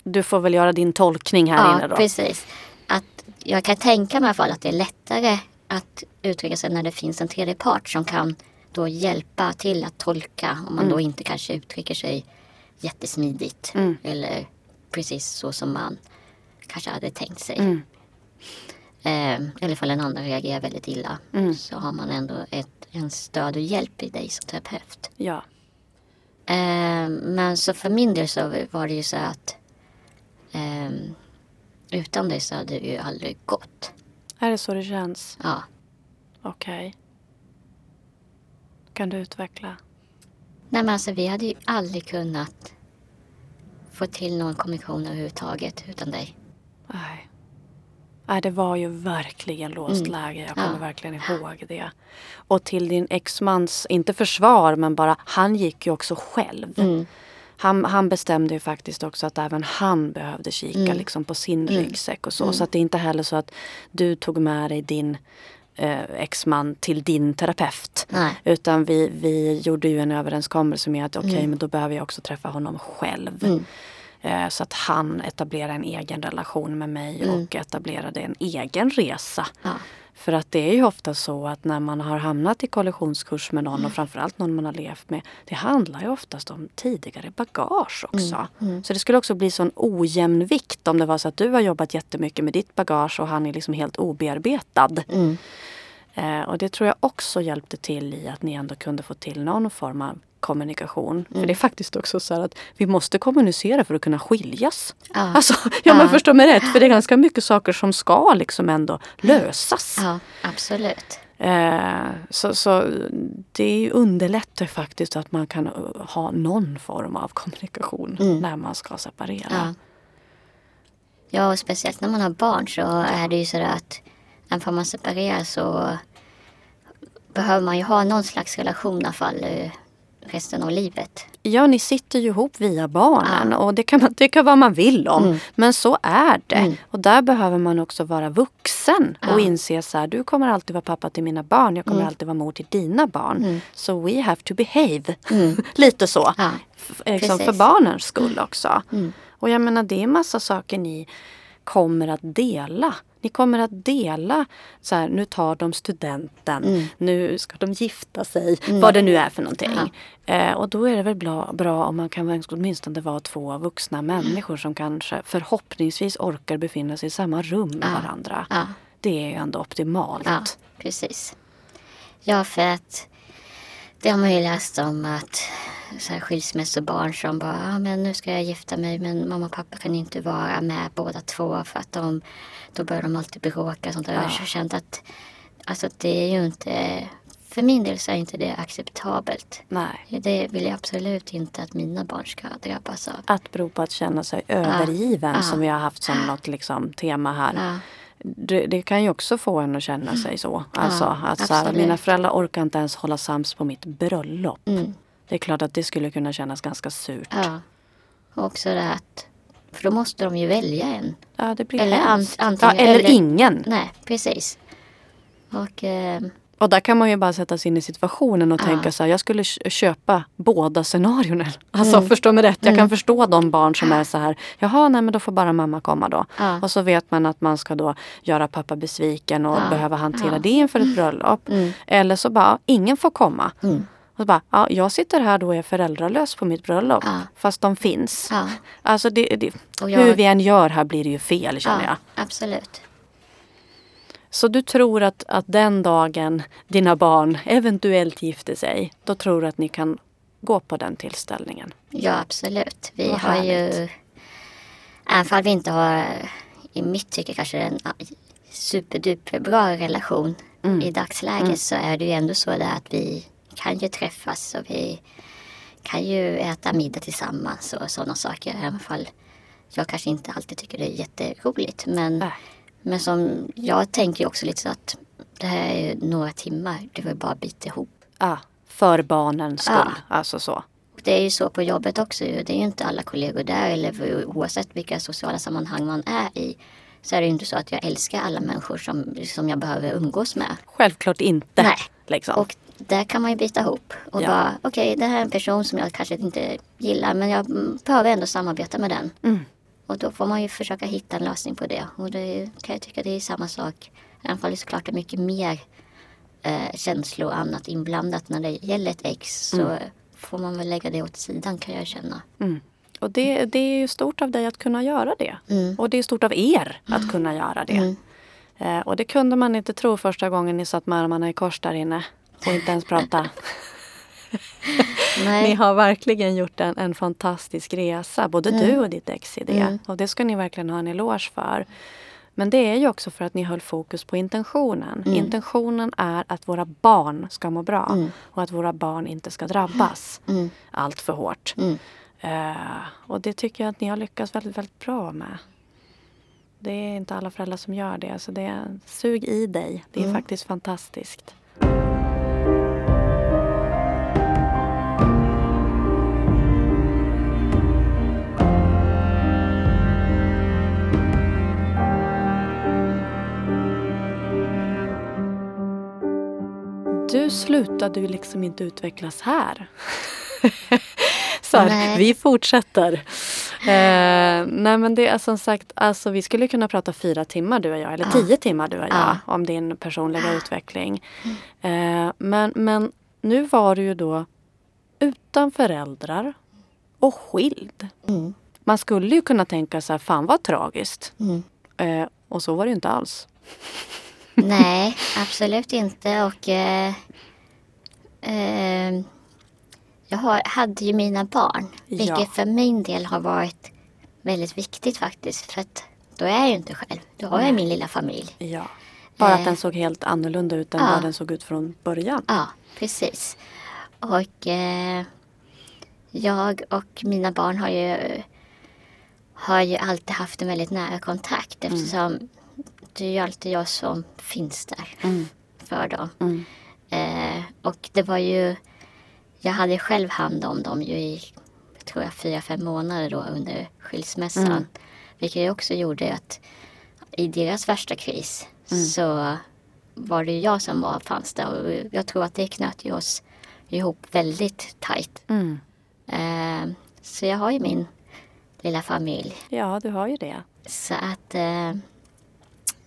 Du får väl göra din tolkning här ja, inne då. precis. Att jag kan tänka mig i alla fall att det är lättare att uttrycka sig när det finns en tredje part som kan då hjälpa till att tolka om man då inte kanske uttrycker sig jättesmidigt. Mm. Eller precis så som man kanske hade tänkt sig. Mm. Eh, eller ifall en annan reagerar väldigt illa Mm. så har man ändå ett, en stöd och hjälp i dig som terapeut. Ja. Eh, men så för min del så var det ju så att eh, utan dig så hade det ju aldrig gått. Är det så det känns? Ja. Okej. Kan du utveckla? Nej men alltså vi hade ju aldrig kunnat få till någon kommunikation överhuvudtaget utan dig. Nej. Nej, det var ju verkligen låst Mm. läge. Jag kommer Ja. verkligen ihåg det. Och till din exmans, inte försvar, men bara han gick ju också själv. Mm. Han, han bestämde ju faktiskt också att även han behövde kika Mm. liksom på sin Mm. ryggsäck och så. Så att det är inte heller så att du tog med dig din eh, exman till din terapeut. Nej. Utan vi, vi gjorde ju en överenskommelse med att okej, Mm. men då behöver jag också träffa honom själv. Mm. Eh, Så att han etablerade en egen relation med mig Mm. och etablerade en egen resa. Ja. För att det är ju ofta så att när man har hamnat i kollisionskurs med någon Mm. och framförallt någon man har levt med. Det handlar ju oftast om tidigare bagage också. Mm. Så det skulle också bli sån ojämn vikt om det var så att du har jobbat jättemycket med ditt bagage och han är liksom helt obearbetad. Mm. Eh, och det tror jag också hjälpte till i att ni ändå kunde få till någon form av kommunikation. För det är faktiskt också så att vi måste kommunicera för att kunna skiljas. Ja. Alltså, ja, men Ja. förstå mig rätt. För det är ganska mycket saker som ska liksom ändå lösas. ja, absolut. Eh, så, så det underlättar faktiskt att man kan uh, ha någon form av kommunikation Mm. när man ska separera. Ja. ja, och speciellt när man har barn så är det ju så att även om man separerar så behöver man ju ha någon slags relation i alla fall eh, resten av livet. Ja, ni sitter ju ihop via barnen och det kan man tycka vad man vill om. Mm. Men så är det. Mm. Och där behöver man också vara vuxen Ja. och inse så här, du kommer alltid vara pappa till mina barn, jag kommer Mm. alltid vara mor till dina barn. Mm. So we have to behave. Mm. Lite så. Ja. Liksom för barnens skull också. Mm. Och jag menar det är massa saker ni kommer att dela. Ni kommer att dela, så här, nu tar de studenten, Mm. nu ska de gifta sig, Mm. vad det nu är för någonting. Eh, och då är det väl bra, bra om man kan åtminstone vara två vuxna människor som kanske förhoppningsvis orkar befinna sig i samma rum med Ja. varandra. Ja. Det är ju ändå optimalt. Ja, precis. Ja, för att det har man ju läst om att så här skilsmässobarn som bara, ah, men nu ska jag gifta mig men mamma och pappa kan inte vara med båda två för att de, då börjar de alltid bråka och sånt där. Jag har känt att alltså, det är ju inte, för min del så är inte det acceptabelt. Nej. Det vill jag absolut inte att mina barn ska drabbas av. Att bero på att känna sig övergiven Ja. som vi har haft som något liksom, tema här. Ja, Det, det kan ju också få en att känna sig så. Alltså att så här, mina föräldrar orkar inte ens hålla sams på mitt bröllop. mm, Det är klart att det skulle kunna kännas ganska surt. ja. Och också det att, för då måste de ju välja en. Ja, det blir Eller an- antingen- ja, eller, eller- ingen. Nej, precis. Och eh, Och där kan man ju bara sätta sig in i situationen och Ja. tänka så här, jag skulle kö- köpa båda scenarierna. Alltså Mm. förstå mig rätt, jag kan Mm. förstå de barn som är så här, jaha nej men då får bara mamma komma då. Ja. Och så vet man att man ska då göra pappa besviken och Ja. behöva hantera Ja. det inför ett bröllop. Mm. Eller så bara, ingen får komma. Mm. Och bara, ja, jag sitter här då och är föräldralös på mitt bröllop. Ja. Fast de finns. ja, Alltså det, det, jag- hur vi än gör här blir det ju fel känner jag. ja, absolut. Så du tror att, att den dagen dina barn eventuellt gifter sig, då tror du att ni kan gå på den tillställningen? Ja, absolut. Vi Vad har ju, härligt. även om vi inte har, i mitt tycke kanske en superduper bra relation Mm. i dagsläget så är det ju ändå så där att vi kan ju träffas och vi kan ju äta middag tillsammans och sådana saker. Även fall jag kanske inte alltid tycker det är jätteroligt. Men, Nej. men som jag tänker ju också lite så att det här är några timmar. Det var bara bita ihop. Ja, för barnens skull. Ja. Alltså så. Det är ju så på jobbet också. Det är ju inte alla kollegor där eller oavsett vilka sociala sammanhang man är i. Så är det ju inte så att jag älskar alla människor som, som jag behöver umgås med. Självklart inte. Nej. Liksom. Och där kan man ju bita ihop. Och Ja. bara, okej det här är en person som jag kanske inte gillar men jag mm, behöver ändå samarbeta med den. Mm. Och då får man ju försöka hitta en lösning på det. Och det kan jag tycka det är samma sak. I alla fall är såklart det mycket mer eh, känslor och annat inblandat när det gäller ett ex. Så får man väl lägga det åt sidan kan jag känna. Mm. Och det, det är ju stort av dig att kunna göra det. Mm. Och det är stort av er att kunna göra det. Mm. Eh, och det kunde man inte tro första gången ni satt med armarna i kors där inne. Och inte ens prata. Ni har verkligen gjort en, en fantastisk resa, både Mm. du och ditt ex i det. Mm. Och det ska ni verkligen ha en eloge för. Men det är ju också för att ni höll fokus på intentionen. Mm. Intentionen är att våra barn ska må bra Mm. och att våra barn inte ska drabbas Mm. allt för hårt. Eh, och det tycker jag att ni har lyckats väldigt, väldigt bra med. Det är inte alla föräldrar som gör det. Så det är sug i dig. Det är faktiskt fantastiskt. Du slutade ju liksom inte utvecklas här. Så här, vi fortsätter. Eh, nej men det är som sagt, alltså vi skulle kunna prata fyra timmar du och jag, eller Ja. tio timmar du och jag, Ja. om din personliga utveckling. Eh, men, men nu var du ju då utan föräldrar och skild. Mm. Man skulle ju kunna tänka så här, fan vad tragiskt. Mm. Eh, och så var det ju inte alls. Nej, absolut inte. Och eh, eh, jag har, hade ju mina barn. Vilket Ja. för min del har varit väldigt viktigt faktiskt. För att då är jag ju inte själv. Då har jag min lilla familj. Ja. Bara att Eh. den såg helt annorlunda ut än Ja. vad den såg ut från början. Ja, precis. Och eh, jag och mina barn har ju, har ju alltid haft en väldigt nära kontakt eftersom det är ju alltid jag som finns där Mm. för dem. Mm. Eh, och det var ju, jag hade själv hand om dem ju i, tror jag, fyra, fem månader då under skilsmässan. Mm. Vilket ju också gjorde att i deras värsta kris Mm. så var det jag som var, fanns där och jag tror att det knöt ju oss ihop väldigt tajt. Mm. Eh, så jag har ju min lilla familj. Ja, du har ju det. Så att eh,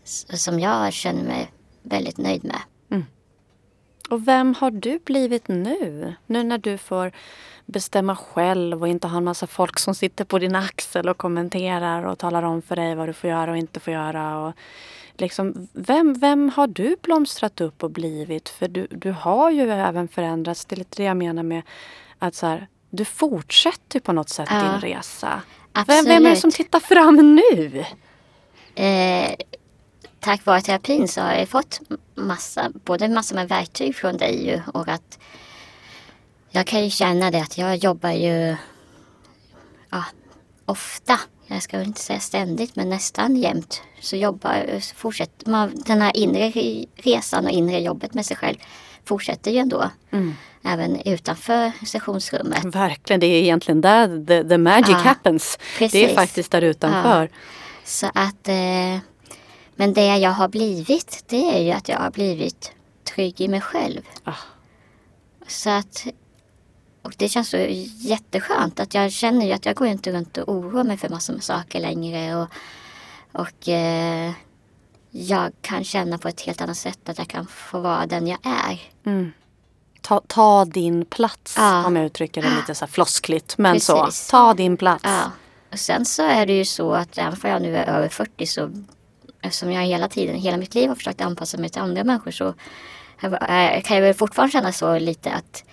som jag känner mig väldigt nöjd med. Och vem har du blivit nu? Nu när du får bestämma själv och inte ha en massa folk som sitter på din axel och kommenterar och talar om för dig vad du får göra och inte får göra. Och liksom, vem, vem har du blomstrat upp och blivit? För du, du har ju även förändrats. Det är lite det jag menar med att så här, du fortsätter på något sätt Ja. din resa. Vem, vem är det som tittar fram nu? Eh, tack vare terapin så har jag fått massa, både massor med verktyg från dig ju och att jag kan ju känna det att jag jobbar ju ja, ofta, jag ska väl inte säga ständigt men nästan jämt så jobbar, så fortsätter man, den här inre re- resan och inre jobbet med sig själv fortsätter ju ändå. Även utanför sessionsrummet. Verkligen, det är egentligen där the, the magic Ja, happens. Det är precis. faktiskt där utanför. Så att, eh, men det jag har blivit, det är ju att jag har blivit trygg i mig själv. Ah. Så att, och det känns så jätteskönt att jag känner ju att jag går inte runt och oroar mig för massor med saker längre. Och, och eh, jag kan känna på ett helt annat sätt att jag kan få vara den jag är. Ta, ta din plats, Ja. om jag uttrycker det lite så här floskligt. Men så, Precis. ta din plats. Ja. Och sen så är det ju så att även om jag nu är över 40 så eftersom jag hela tiden, hela mitt liv har försökt anpassa mig till andra människor så eh, kan jag väl fortfarande känna så lite att,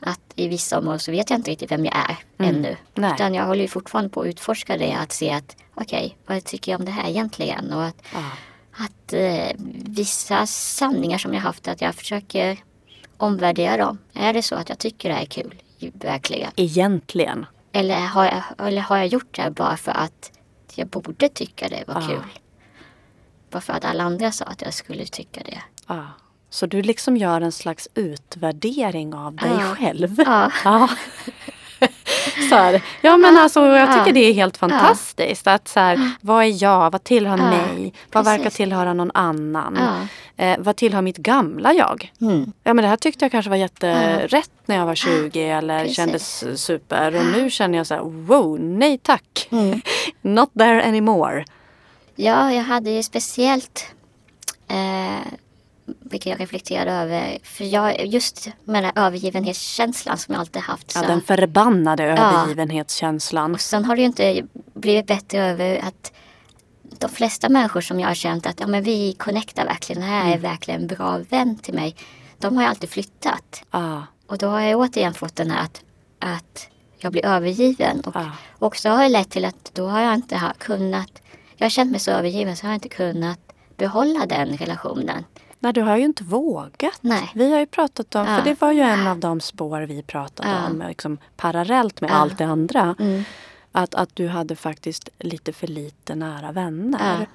att i vissa områden så vet jag inte riktigt vem jag är ännu. Nej. Utan jag håller ju fortfarande på att utforska det, att se att okej, vad tycker jag om det här egentligen? Och att, Ja. att eh, vissa sanningar som jag haft, att jag försöker omvärdera dem. Är det så att jag tycker det här är kul? Verkligen. Egentligen. Eller har, jag, eller har jag gjort det här bara för att jag borde tycka det var Ja. kul? Bara för att alla andra sa att jag skulle tycka det. Ja. Så du liksom gör en slags utvärdering av dig Ja. själv. Ja. Ja. så här. ja men alltså jag tycker Ja. det är helt fantastiskt. Att så här, vad är jag? Vad tillhör Ja, mig? Vad verkar precis. tillhöra någon annan? Ja. Eh, vad tillhör mitt gamla jag? Mm. Ja men det här tyckte jag kanske var jätterätt när jag var 20 eller Precis. kändes super. Och nu känner jag så här, wow, nej tack. Mm. Not there anymore. Ja, jag hade ju speciellt, eh, vilket jag reflekterade över, för jag, just med den här övergivenhetskänslan som jag alltid haft. Ja, så- den förbannade övergivenhetskänslan. Och sen har det ju inte blivit bättre över att de flesta människor som jag har känt att ja, men vi connectar verkligen, det här Mm. är verkligen en bra vän till mig. De har ju alltid flyttat. Ja, Och då har jag återigen fått den här att, att jag blir övergiven. Och Ja. också har det lett till att då har jag inte kunnat, jag har känt mig så övergiven så har jag inte kunnat behålla den relationen. Nej, du har ju inte vågat. Nej. Vi har ju pratat om, Ja. för det var ju en av de spår vi pratade Ja. om, liksom, parallellt med Ja. allt det andra. Mm. Att, att du hade faktiskt lite för lite nära vänner.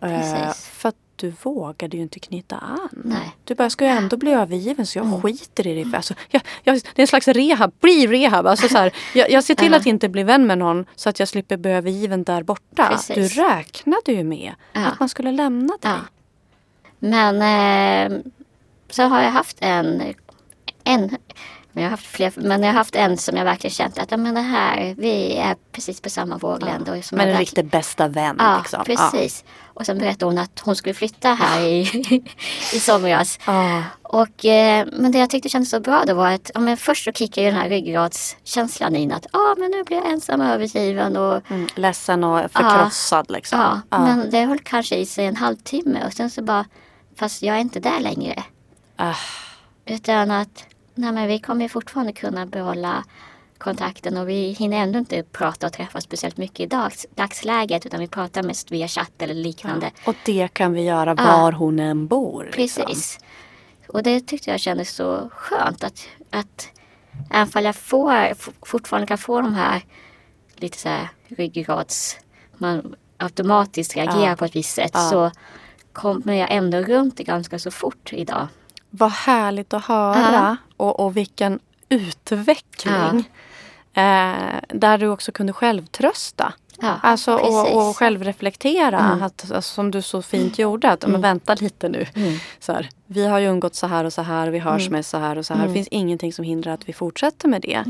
Ja, Eh, precis. för att du vågade ju inte knyta an. Nej. Du bara, jag ska ju ändå bli övergiven så jag Mm. skiter i det. Alltså, jag, jag, det är en slags rehab, bli rehab. Alltså, så här, jag, jag ser till Ja. att inte bli vän med någon så att jag slipper bli övergiven där borta. Precis. Du räknade ju med Ja. att man skulle lämna dig. Ja. Men eh, så har jag haft en, en men jag har haft fler, men jag har haft en som jag verkligen känt att ja, men det här, vi är precis på samma våglängd. som Men en riktig bästa vän. Ja, liksom. precis. Och sen berättade hon att hon skulle flytta här i, i somras. Ja. Och, eh, men det jag tyckte kändes så bra då var att ja, men först så kickade ju den här ryggradskänslan in att ah, men nu blir jag ensam och övergiven. Och, Mm, ledsen och förkrossad liksom. ja, Ja. Men det höll kanske i sig en halvtimme och sen så bara, fast jag är inte där längre. Ah, Utan att nej, men vi kommer fortfarande kunna behålla kontakten och vi hinner ändå inte prata och träffas speciellt mycket i dags, dagsläget utan vi pratar mest via chatt eller liknande. och det kan vi göra Ja. var hon än bor. liksom. Precis. Och det tyckte jag kändes så skönt att, att även om jag får, fortfarande kan få de här lite så här ryggrads... Man automatiskt reagerar Ja. på ett visst sätt Ja. så kommer jag ändå runt det ganska så fort idag. Vad härligt att höra och, och vilken utveckling. Eh, där du också kunde självtrösta. Ja, Alltså och, och självreflektera. Mm. Att, alltså, som du så fint gjorde. Att, men vänta lite nu. Mm. Så här, vi har ju umgått så här och så här. Vi hörs Mm. med så här och så här. Det Mm. finns ingenting som hindrar att vi fortsätter med det.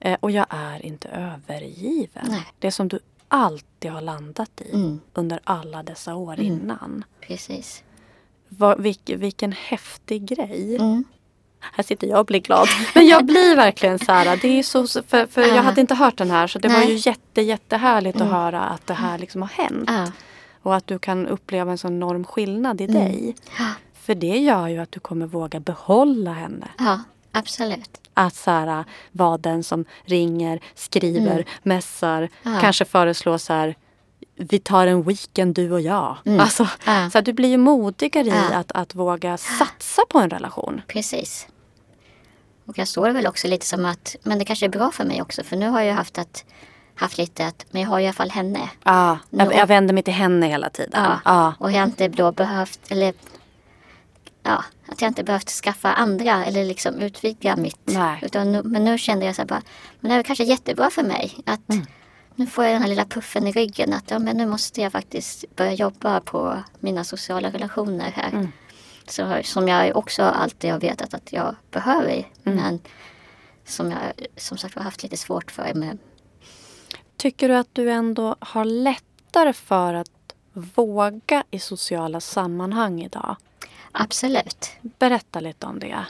Eh, och jag är inte övergiven. Nej. Det som du alltid har landat i Mm. under alla dessa år Mm. innan. Precis. Vad, vilk, vilken häftig grej. Mm. Här sitter jag och blir glad. Men jag blir verkligen så här. Det är så, för för jag Ja. hade inte hört den här. Så det var Nej. ju jätte, jättehärligt Mm. att höra att det här liksom har hänt. Ja. Och att du kan uppleva en sån enorm skillnad i Mm. dig. Ja. För det gör ju att du kommer våga behålla henne. ja, absolut. Att så här, vara den som ringer, skriver, Mm. mässar. Kanske föreslår så här. Vi tar en weekend du och jag. Mm. Alltså, Ja. så att du blir ju modigare i Ja. att, att våga satsa på en relation. Precis. Och jag står väl också lite som att, men det kanske är bra för mig också. För nu har jag haft, att, haft lite att, men jag har i alla fall henne. Ja, jag, jag vänder mig till henne hela tiden. Ja. Ja. Och jag har inte då behövt, eller ja, att jag inte behövt skaffa andra eller liksom utvidga mitt. Nej. Utan men nu kände jag så här bara, men det är kanske jättebra för mig. Att Mm. Nu får jag den här lilla puffen i ryggen. Att ja, men nu måste jag faktiskt börja jobba på mina sociala relationer här. Mm. Så, som jag också alltid har vetat att jag behöver. Mm. Men som jag som sagt har haft lite svårt för. Med, Tycker du att du ändå har lättare för att våga i sociala sammanhang idag? absolut. Berätta lite om det.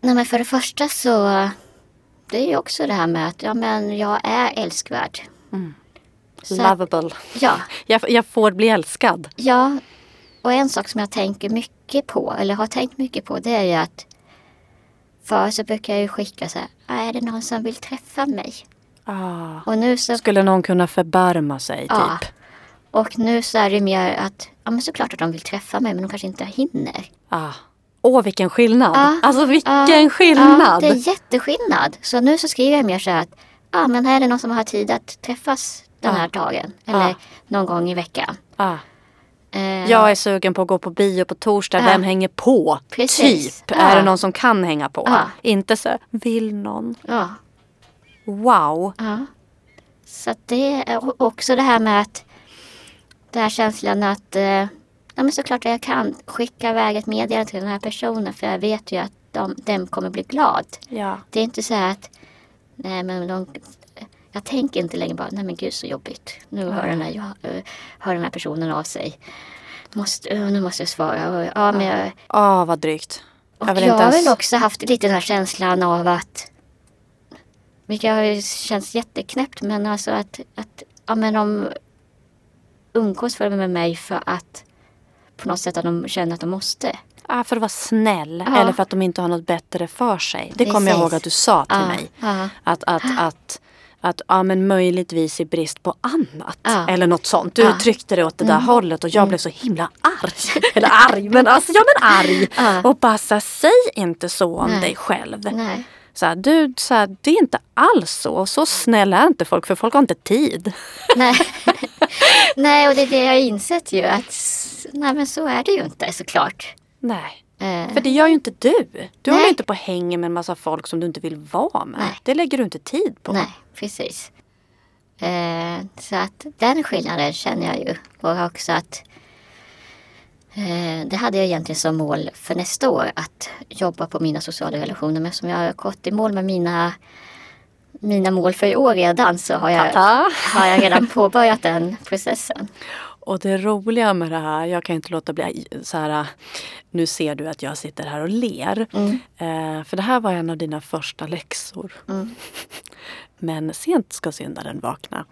Nej men för det första så det är ju också det här med att ja, men jag är älskvärd. Så- Lovable. Ja, Jag, jag får bli älskad. ja. Och en sak som jag tänker mycket på, eller har tänkt mycket på, det är ju att förr så brukar jag ju skicka så här, "Ah, är det någon som vill träffa mig? Ah. Och nu så, Skulle någon kunna förbarma sig Ja. typ? och nu så är det mer att, ja men såklart att de vill träffa mig men de kanske inte hinner. Ah. Åh vilken skillnad! Ja. Alltså vilken Ja, Ja, skillnad! det är jätteskillnad. Så nu så skriver jag mer så här att, ja men här är det någon som har tid att träffas den Ja. här dagen. Eller Ja. någon gång i veckan. ah. Eh, Jag är sugen på att gå på bio på torsdag. Ja. Vem hänger på? Precis. Typ. Ja. Är det någon som kan hänga på? Ja. Inte så, vill någon? Ja, Wow! ja. Så det är också det här med att den här känslan att eh, ja, men såklart jag kan skicka iväg ett meddelande till den här personen för jag vet ju att de, den kommer bli glad. Ja. Det är inte så här att nej men de, jag tänker inte längre bara nej men gud så jobbigt. Nu hör den här, jag, eh, hör den här personen av sig. Måste, eh, nu måste jag svara. Ja, men jag, Åh vad drygt. och Jag jag, vill har ens- väl också haft lite den här känslan av att vilket har känts jätteknäppt men alltså att, att ja, men de umgås för med mig för att på något sätt att de känner att de måste. Ah, för att vara snäll Ja. eller för att de inte har något bättre för sig. Det kommer jag ihåg att du sa till Ja, mig. Att, att, att, att ja, men möjligtvis i brist på annat. Eller något sånt. Du Ja. uttryckte det åt det där Mm. hållet och jag blev så himla arg. Eller arg, men alltså ja men arg. Och bara säg inte så om Nej. dig själv. Nej. Så här, du, så här, det är inte alls så. Så snäll är inte folk för folk har inte tid. Nej. nej, och det är det jag har insett ju att nej men så är det ju inte såklart. Nej. Eh, För det gör ju inte du. Du Nej. håller inte på och hänger med en massa folk som du inte vill vara med. Nej. Det lägger du inte tid på. Nej, precis. Eh, så att den skillnaden känner jag ju. Och också att det hade jag egentligen som mål för nästa år att jobba på mina sociala relationer. Men som jag har gått i mål med mina, mina mål för i år redan så har jag, Ta-ta. har jag redan påbörjat den processen. Och det roliga med det här, jag kan inte låta bli så här. Nu ser du att jag sitter här och ler. Mm. Eh, för det här var en av dina första läxor. Mm. Men sent ska syndaren vakna.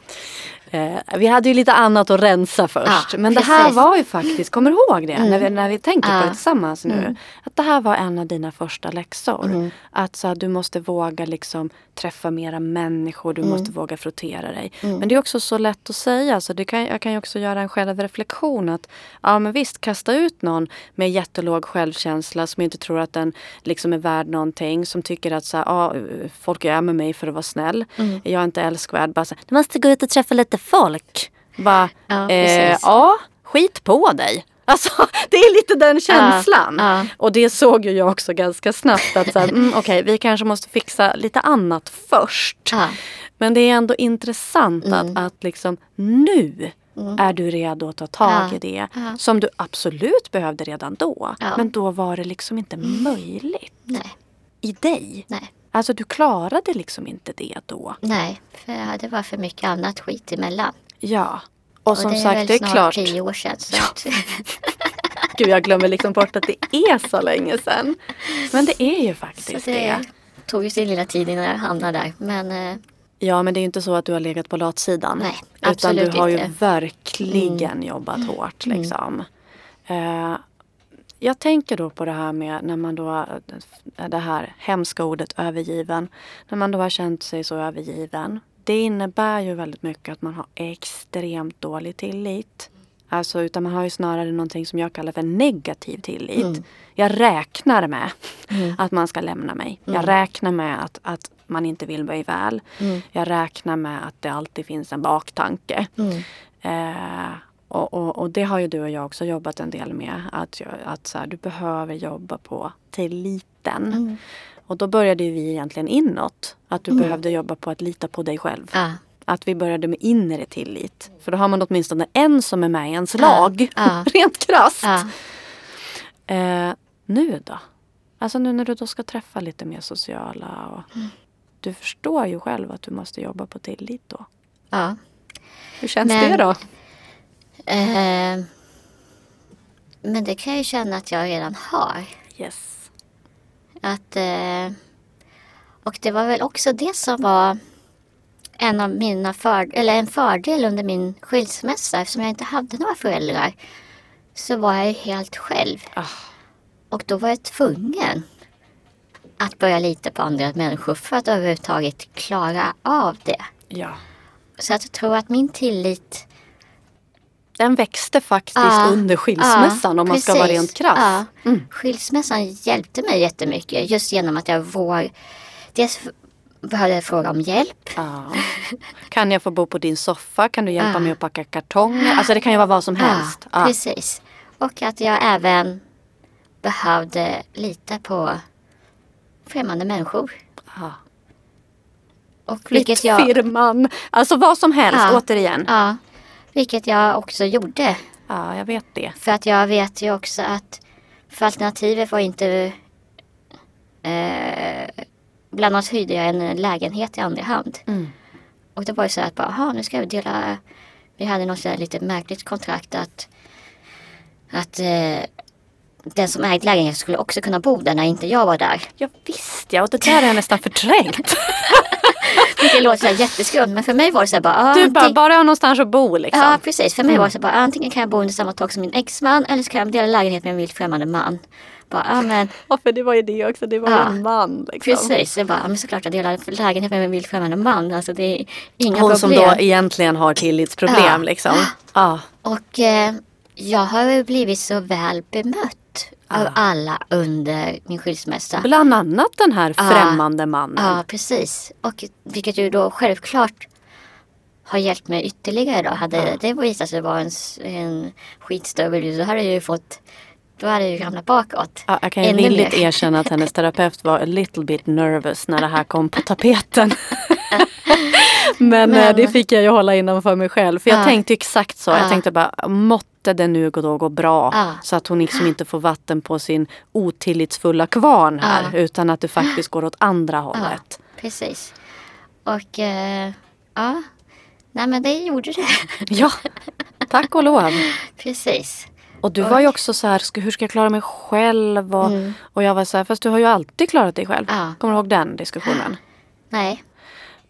Eh, vi hade ju lite annat att rensa först. Ja, men det här precis. var ju faktiskt, kommer du ihåg det? Mm. När, vi, när vi tänker på Ja. det tillsammans nu. Mm. Att det här var en av dina första läxor. Mm. Att så du måste våga liksom träffa mera människor. Du Mm. måste våga frottera dig. Mm. Men det är också så lätt att säga. Så det kan, jag kan ju också göra en självreflektion. Att ja men visst, kasta ut någon med jättelåg självkänsla som inte tror att den liksom är värd någonting. Som tycker att så här, ja, folk är med mig för att vara snäll. Mm. Jag är inte älskvärd. Bara så du måste gå ut och träffa lite folk. Bara, Ja, eh, ja, skit på dig. Alltså det är lite den känslan. Ja, ja. Och det såg ju jag också ganska snabbt att så här, mm, okej vi kanske måste fixa lite annat först. Ja. Men det är ändå intressant Mm. att, att liksom nu är du redo att ta tag i det. Som du absolut behövde redan då. Men då var det liksom inte möjligt Nej, i dig. nej, Alltså du klarade liksom inte det då. nej. För ja, det var för mycket annat skit emellan. Ja. Och som det är sagt, väl det är snart klart. tio år sedan. Så att, Gud, jag glömmer liksom bort att det är så länge sedan. Men det är ju så faktiskt det det. tog ju sin lilla tid innan jag hamnade där. Men eh, Ja, men det är ju inte så att du har legat på latsidan. Nej, Utan absolut du har ju inte. Mm. verkligen jobbat hårt liksom. Eh, jag tänker då på det här med när man då, det här hemska ordet övergiven. När man då har känt sig så övergiven. Det innebär ju väldigt mycket att man har extremt dålig tillit. Alltså utan man har ju snarare någonting som jag kallar för negativ tillit. Mm. Jag räknar med att man ska lämna mig. Mm. Jag räknar med att, att man inte vill mig väl. Mm. Jag räknar med att det alltid finns en baktanke. mm, Eh, och, och, och det har ju du och jag också jobbat en del med. Att, att så här, du behöver jobba på tilliten. mm. Och då började vi egentligen inåt. Att du behövde jobba på att lita på dig själv. ja, Att vi började med inre tillit. För då har man åtminstone en som är med i ens lag. ja. Rent krasst. ja. Eh, nu då? Alltså nu när du då ska träffa lite mer sociala. Och, Mm. Du förstår ju själv att du måste jobba på tillit då. ja. Hur känns Men- det då? Eh, men det kan jag ju känna att jag redan har. Yes. Att, eh, och det var väl också det som var en av mina för, eller en fördel under min skilsmässa. Eftersom jag inte hade några föräldrar så var jag ju helt själv. Ah. Och då var jag tvungen att börja lita på andra människor för att överhuvudtaget klara av det. Ja. Så att jag tror att min tillit Den växte faktiskt Ja, under skilsmässan ja, om man ska vara precis. rent krass. Ja. Mm. Skilsmässan hjälpte mig jättemycket just genom att jag våg... Dels behövde jag fråga om hjälp. Kan jag få bo på din soffa? Kan du hjälpa mig att packa kartonger? Alltså det kan ju vara vad som helst. Precis. Och att jag även behövde lita på främmande människor. Och vilket jag, Flyttfirman. Alltså vad som helst återigen. Vilket jag också gjorde. Ja, jag vet det. För att jag vet ju också att för alternativet var inte... Eh, bland annat hyrde jag en lägenhet i andra hand. Mm. Och det var ju så att bara, "Aha, nu ska vi dela... Vi hade något så här lite märkligt kontrakt att, att eh, den som ägde lägenheten skulle också kunna bo där när inte jag var där. Ja, visst ja, och det där har jag nästan förträngt. Det låter så här jätteskumt men för mig var det så här bara... ah, Du bara, bara ha någonstans att bo liksom. Ja precis, för mig var det så här bara antingen kan jag bo under samma tak som min exman eller så kan jag dela lägenhet med en vild främmande man. Bara, ja men Ja, för det var ju det också. Det var Ja. en man. Liksom. precis, jag bara, men såklart jag delar lägenhet med en vild främmande man. Alltså det är inga Hon problem. som då egentligen har tillitsproblem Ja. liksom. Ja. Och eh, jag har ju blivit så väl bemött av alla under min skilsmässa. Bland annat den här Ja. främmande mannen. Ja, precis. Och vilket ju då självklart har hjälpt mig ytterligare då. Hade det visat sig vara en, en skitstövel så hade jag ju fått, då hade jag ju hamnat bakåt. Ja, jag kan ju villigt erkänna att hennes terapeut var a little bit nervous när det här kom på tapeten. Men, eh, Men- det fick jag ju hålla innanför mig själv. För jag Ja. tänkte exakt så. Jag Ja. tänkte bara, måtte det nu då gå bra. Ja. Så att hon liksom inte får vatten på sin otillitsfulla kvarn här. Utan att det faktiskt går åt andra hållet. Precis. Och eh, ja, nej men det gjorde det. Ja, tack och lov. Precis. Och du var ju också så här, hur ska jag klara mig själv? Och, Mm. och jag var så här, fast du har ju alltid klarat dig själv. Kommer du ihåg den diskussionen? Nej.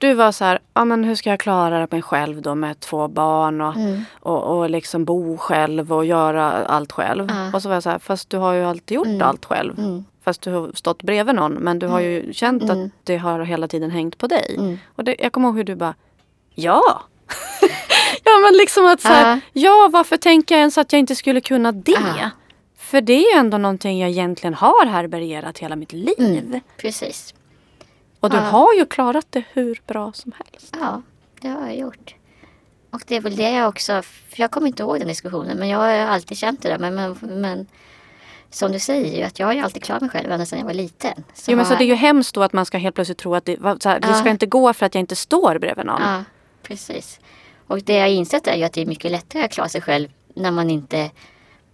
Du var så här, ja men hur ska jag klara mig själv då med två barn och, Mm. och, och liksom bo själv och göra allt själv. Ja. Och så var jag så här, fast du har ju alltid gjort Mm. allt själv. Mm. Fast du har stått bredvid någon. Men du har ju känt Mm. att det har hela tiden hängt på dig. Mm. Och det, jag kommer ihåg hur du bara, ja. ja men liksom att så här, Ja. ja varför tänker jag ens att jag inte skulle kunna det? Ja. För det är ju ändå någonting jag egentligen har härbärgerat hela mitt liv. Mm. Precis. Och du Ja. har ju klarat det hur bra som helst. Ja, det har jag gjort. Och det är väl det jag också, för jag kommer inte ihåg den diskussionen men jag har alltid känt det där. Men, men, men som du säger att jag har ju alltid klarat mig själv ända sedan jag var liten. Så, jo, men så det är ju hemskt då att man ska helt plötsligt tro att det, här, ja. det ska inte gå för att jag inte står bredvid någon. Ja, precis. Och det jag har insett är ju att det är mycket lättare att klara sig själv när man inte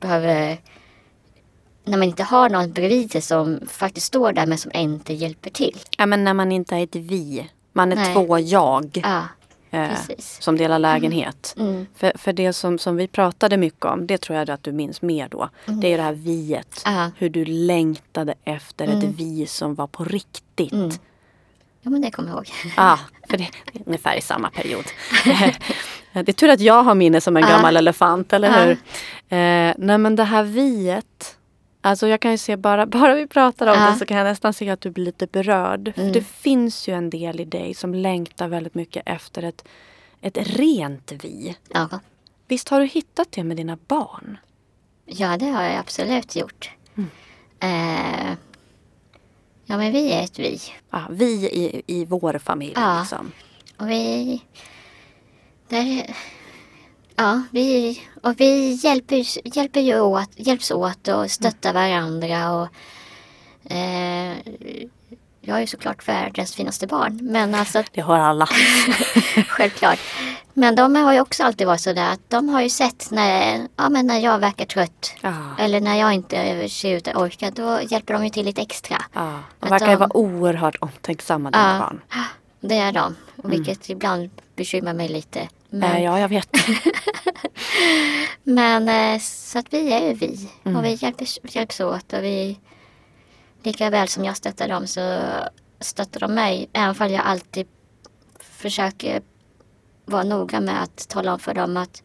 behöver när man inte har någon bredvid sig som faktiskt står där men som inte hjälper till. Ja men när man inte är ett vi. Man är Nej. två jag. Ja, eh, som delar lägenhet. Mm. Mm. För, för det som, som vi pratade mycket om, det tror jag att du minns mer då. Mm. Det är det här viet. Ja. Hur du längtade efter ett mm. vi som var på riktigt. Mm. Ja men det kommer jag ihåg. Ja, för det är ungefär i samma period. det är tur att jag har minne som en gammal elefant, eller hur? Eh, nej men det här viet Alltså jag kan ju se bara, bara vi pratar om ja. det så kan jag nästan se att du blir lite berörd. Mm. För det finns ju en del i dig som längtar väldigt mycket efter ett, ett rent vi. Ja. Visst har du hittat det med dina barn? Ja, det har jag absolut gjort. Mm. Eh, ja, men vi är ett vi. Ja, vi i, i vår familj. Ja. Liksom. Och vi... Där, Ja, vi, och vi hjälper, hjälper ju åt, hjälps åt och stöttar varandra. Och, eh, jag är ju såklart världens finaste barn. Men alltså, det har alla. självklart. Men de har ju också alltid varit sådär att de har ju sett när, ja, men när jag verkar trött. Ja. Eller när jag inte ser ut att orka. Då hjälper de ju till lite extra. Ja. De verkar ju vara oerhört omtänksamma dina ja, barn. Det är de. Vilket mm. ibland bekymrar mig lite. Men... Ja, jag vet. Men eh, så att vi är ju vi. Mm. Och vi hjälps, hjälps åt. Och vi, lika väl som jag stöttar dem så stöttar de mig. Även om jag alltid försöker vara noga med att tala om för dem att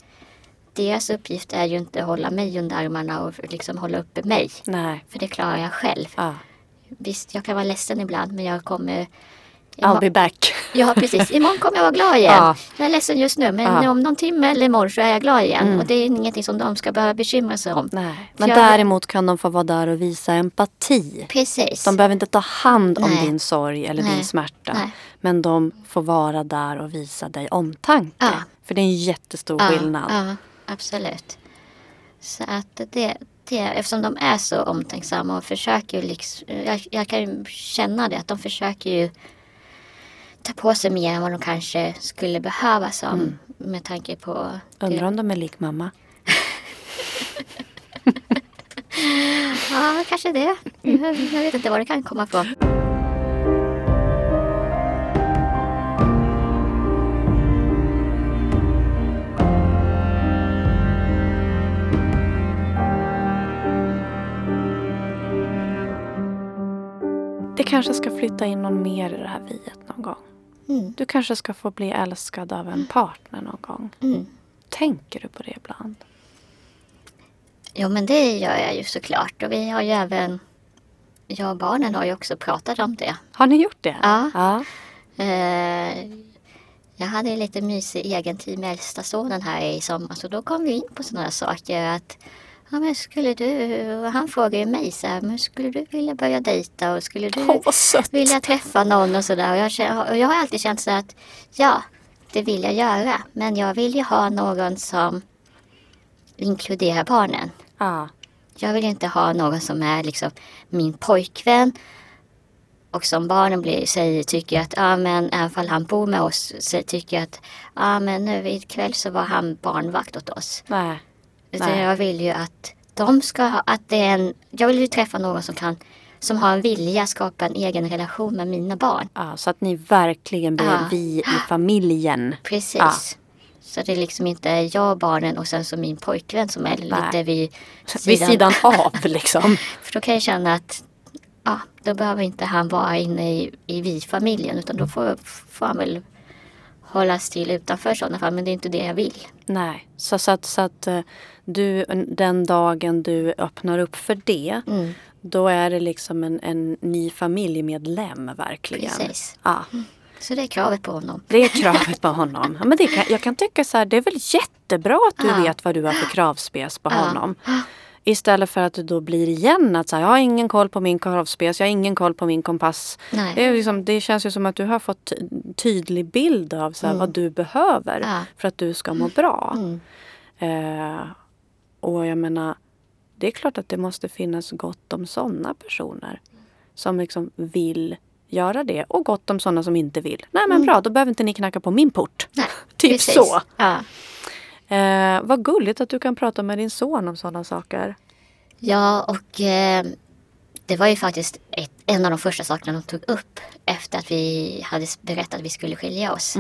deras uppgift är ju inte att hålla mig under armarna och liksom hålla uppe mig. Nej. För det klarar jag själv. Ja. Visst, jag kan vara ledsen ibland men jag kommer I'll be back. Ja, precis. Imorgon kommer jag vara glad igen. Ja. Jag är ledsen just nu men ja. om någon timme eller imorgon så är jag glad igen. Mm. Och det är ingenting som de ska behöva bekymra sig om. Nej. Men jag... däremot kan de få vara där och visa empati. Precis. De behöver inte ta hand om Nej. din sorg eller Nej. din smärta. Nej. Men de får vara där och visa dig omtanke. Ja. För det är en jättestor skillnad. Ja, absolut. Så att det, eftersom de är så omtänksamma och försöker liksom, jag, jag kan känna det att de försöker ju ta på sig mer än vad de kanske skulle behöva som mm. med tanke på... Undrar om de är lik mamma? ja, kanske det. Jag vet inte vad det kan komma från. Det kanske ska flytta in någon mer i det här viet någon gång. Mm. Du kanske ska få bli älskad av en partner någon gång. Mm. Tänker du på det ibland? Jo men det gör jag ju såklart. Och vi har ju även, jag och barnen har ju också pratat om det. Har ni gjort det? Ja. ja. Eh, jag hade lite mysig egen tid med äldsta sonen här i sommar. Så då kom vi in på sådana saker. att Ja, men skulle du, han frågar ju mig så här, men skulle du vilja börja dejta och skulle du oh, vilja träffa någon och sådär. Och jag, och jag har alltid känt så att ja, det vill jag göra. Men jag vill ju ha någon som inkluderar barnen. Ah. Jag vill inte ha någon som är liksom min pojkvän och som barnen blir, säger, tycker att, ja men även om han bor med oss, så tycker jag att, ja men nu ikväll så var han barnvakt åt oss. Nej. Utan jag vill ju att de ska ha, att det är en, jag vill ju träffa någon som kan som har en vilja att skapa en egen relation med mina barn. Ja, så att ni verkligen blir ja. vi i familjen. Precis. Ja. Så det är liksom inte jag barnen och sen så min pojkvän som är Nej. lite vid sidan, vid sidan av liksom. För då kan jag känna att ja, då behöver inte han vara inne i, i vi-familjen utan då får, får han väl hållas till utanför sådana fall. Men det är inte det jag vill. Nej, så, så att, så att eh, du, den dagen du öppnar upp för det mm. då är det liksom en, en ny familjemedlem verkligen. Precis. Ja. Mm. Så det är kravet på honom. Det är kravet på honom. Ja, men det kan, jag kan tycka så här, det är väl jättebra att du ja. vet vad du har för kravspes på ja. honom. Istället för att det då blir igen att så här, jag har ingen koll på min kravspec, jag har ingen koll på min kompass. Nej. Det, är liksom, det känns ju som att du har fått ty- tydlig bild av så här, Mm. vad du behöver Ja. för att du ska må bra. Mm. Eh, och jag menar, det är klart att det måste finnas gott om sådana personer som liksom vill göra det och gott om sådana som inte vill. Nej men bra, då behöver inte ni knacka på min port. Nej, Typ precis. så. Ja. Eh, vad gulligt att du kan prata med din son om sådana saker. Ja, och eh, det var ju faktiskt ett, en av de första sakerna de tog upp efter att vi hade berättat att vi skulle skilja oss.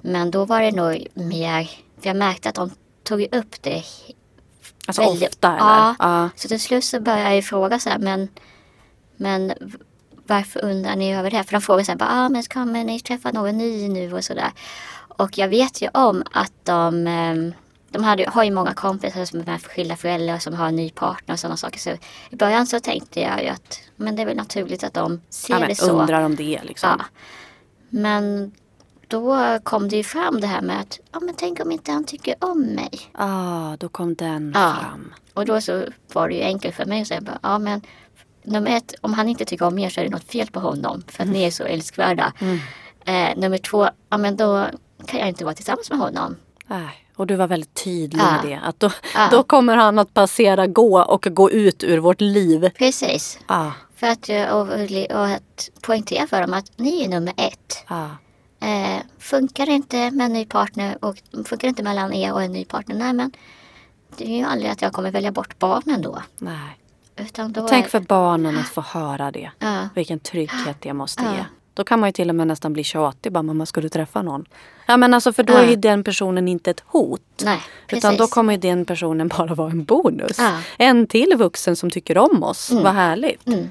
Men då var det nog mer, för jag märkte att de tog upp det. Alltså väldigt- ofta eller? Ja. Ja. Så till slut så började jag fråga så här, men, men varför undrar ni över det? För de frågade så här, bara, ah, men kommer ni träffa någon ny nu och sådär. Och jag vet ju om att de, ehm, de hade, har ju många kompisar som är skilda föräldrar som har en ny partner och sådana saker. Så i början så tänkte jag ju att men det är väl naturligt att de ser Ja, men det så. undrar om det liksom. Ja. Men då kom det ju fram det här med att ja, men tänk om inte han tycker om mig. Ah, då kom den Ja. fram. Och då så var det ju enkelt för mig att säga ja men nummer ett, om han inte tycker om er så är det något fel på honom för att ni är så älskvärda. Eh, nummer två, ja men då kan jag inte vara tillsammans med honom. Nej. Och du var väldigt tydlig Ja. med det. Att då, Ja. då kommer han att passera, gå och gå ut ur vårt liv. Precis. Ah, För att, eh, och, och att poängtera för dem att ni är nummer ett. Eh, funkar det inte med en ny partner och funkar det inte mellan er och en ny partner, nej men det är ju aldrig att jag kommer välja bort barnen då. Nej. Utan då Tänk är- för barnen att få höra det. Ja. Vilken trygghet det måste Ja. ge. Då kan man ju till och med nästan bli tjatig. Bara, mamma, ska du träffa någon? Ja, men alltså, för då är ju den personen inte ett hot. Nej, precis. Utan då kommer den personen bara vara en bonus. Ja. En till vuxen som tycker om oss. Vad härligt. Mm,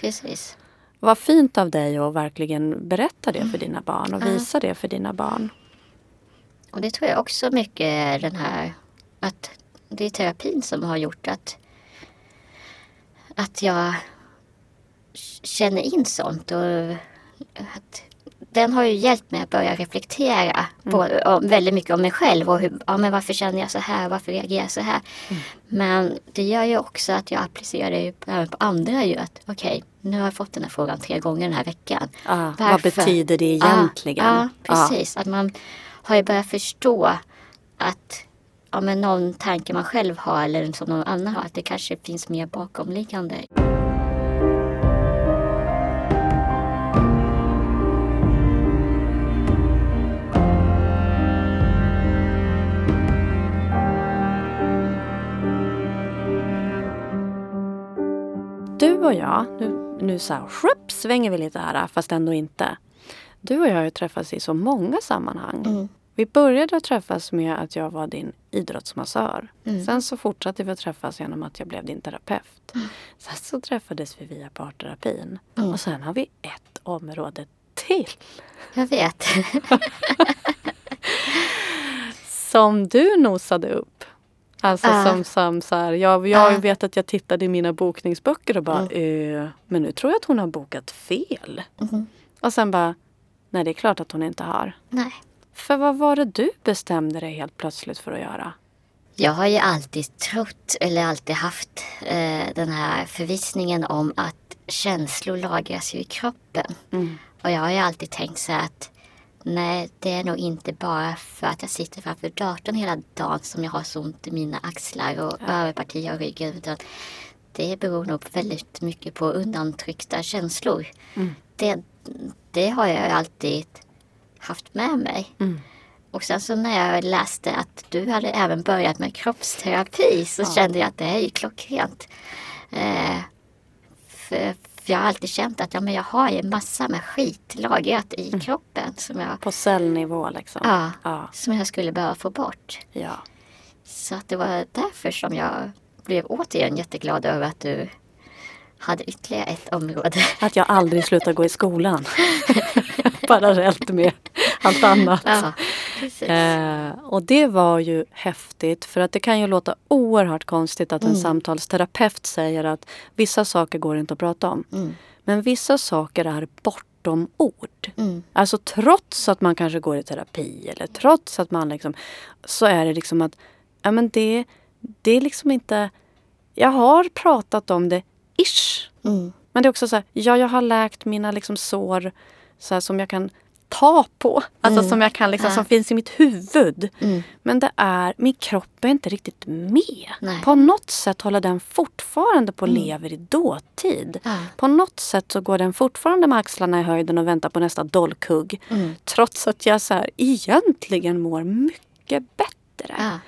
precis. Vad fint av dig att verkligen berätta det för dina barn och visa det för dina barn. Och det tror jag också mycket den här att det är terapin som har gjort att att jag känner in sånt och att den har ju hjälpt mig att börja reflektera på, om, väldigt mycket om mig själv och hur, ja, men varför känner jag så här, varför reagerar jag så här. Men det gör ju också att jag applicerar det även på andra ju att okej, nu har jag fått den här frågan tre gånger den här veckan. Ja, vad betyder det egentligen? Ja, ja precis. Att man har ju börjat förstå att ja, men någon tanke man själv har eller som någon annan har, att det kanske finns mer bakomliggande. Du och jag, nu, nu så här, shup, svänger vi lite här fast ändå inte. Du och jag har ju träffats i så många sammanhang. Mm. Vi började att träffas med att jag var din idrottsmassör. Mm. Sen så fortsatte vi att träffas genom att jag blev din terapeut. Sen så träffades vi via parterapin. Mm. Och sen har vi ett område till. Jag vet. Som du nosade upp. Alltså Ja. som, som så här, jag, jag Ja. vet att jag tittade i mina bokningsböcker och bara, eh, men nu tror jag att hon har bokat fel. Mhm. Och sen bara, nej det är klart att hon inte har. Nej. För vad var det du bestämde dig helt plötsligt för att göra? Jag har ju alltid trott, eller alltid haft eh, den här förvissningen om att känslor lagras ju i kroppen. Mm. Och jag har ju alltid tänkt så att nej, det är nog inte bara för att jag sitter framför datorn hela dagen som jag har så ont i mina axlar och överpartier av ryggen. Utan det beror nog väldigt mycket på undantryckta känslor. Det, det har jag alltid haft med mig. Mm. Och sen så när jag läste att du hade även börjat med kroppsterapi så kände jag att det är ju klockrent. Eh, för, för jag har alltid känt att ja, men jag har ju massa med skit lagrat i kroppen som jag, På cellnivå liksom? ja, Ja. som jag skulle behöva få bort. ja. Så att det var därför som jag blev återigen jätteglad över att du hade ytterligare ett område. Att jag aldrig slutar gå i skolan. Parallellt med allt annat. Ja. Eh, och det var ju häftigt för att det kan ju låta oerhört konstigt att en Mm. samtalsterapeut säger att vissa saker går inte att prata om. Mm. Men vissa saker är bortom ord. Mm. Alltså trots att man kanske går i terapi eller trots att man liksom så är det liksom att ja men det, det är liksom inte jag har pratat om det ish. Mm. Men det är också så här, ja jag har läkt mina liksom sår så här, som jag kan ta på. Alltså som jag kan liksom, som finns i mitt huvud. Mm. Men det är, min kropp är inte riktigt med. Nej. På något sätt håller den fortfarande på och lever i dåtid. Ja. På något sätt så går den fortfarande med axlarna i höjden och väntar på nästa dolkhugg. Mm. Trots att jag så här, egentligen mår mycket bättre. Ja.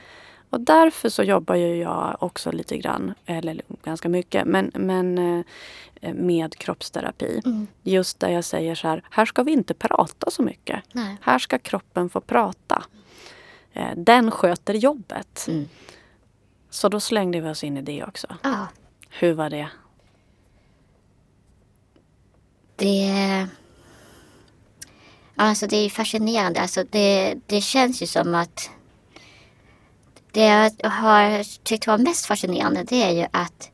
Och därför så jobbar ju jag också lite grann, eller ganska mycket, men, men eh, med kroppsterapi. Mm. Just där jag säger så här, här ska vi inte prata så mycket. Nej. Här ska kroppen få prata. Eh, Den sköter jobbet. Mm. Så då slängde vi oss in i det också. Ja. Hur var det? Det... Alltså det är fascinerande. Alltså det, det känns ju som att det jag har tyckt var mest fascinerande det är ju att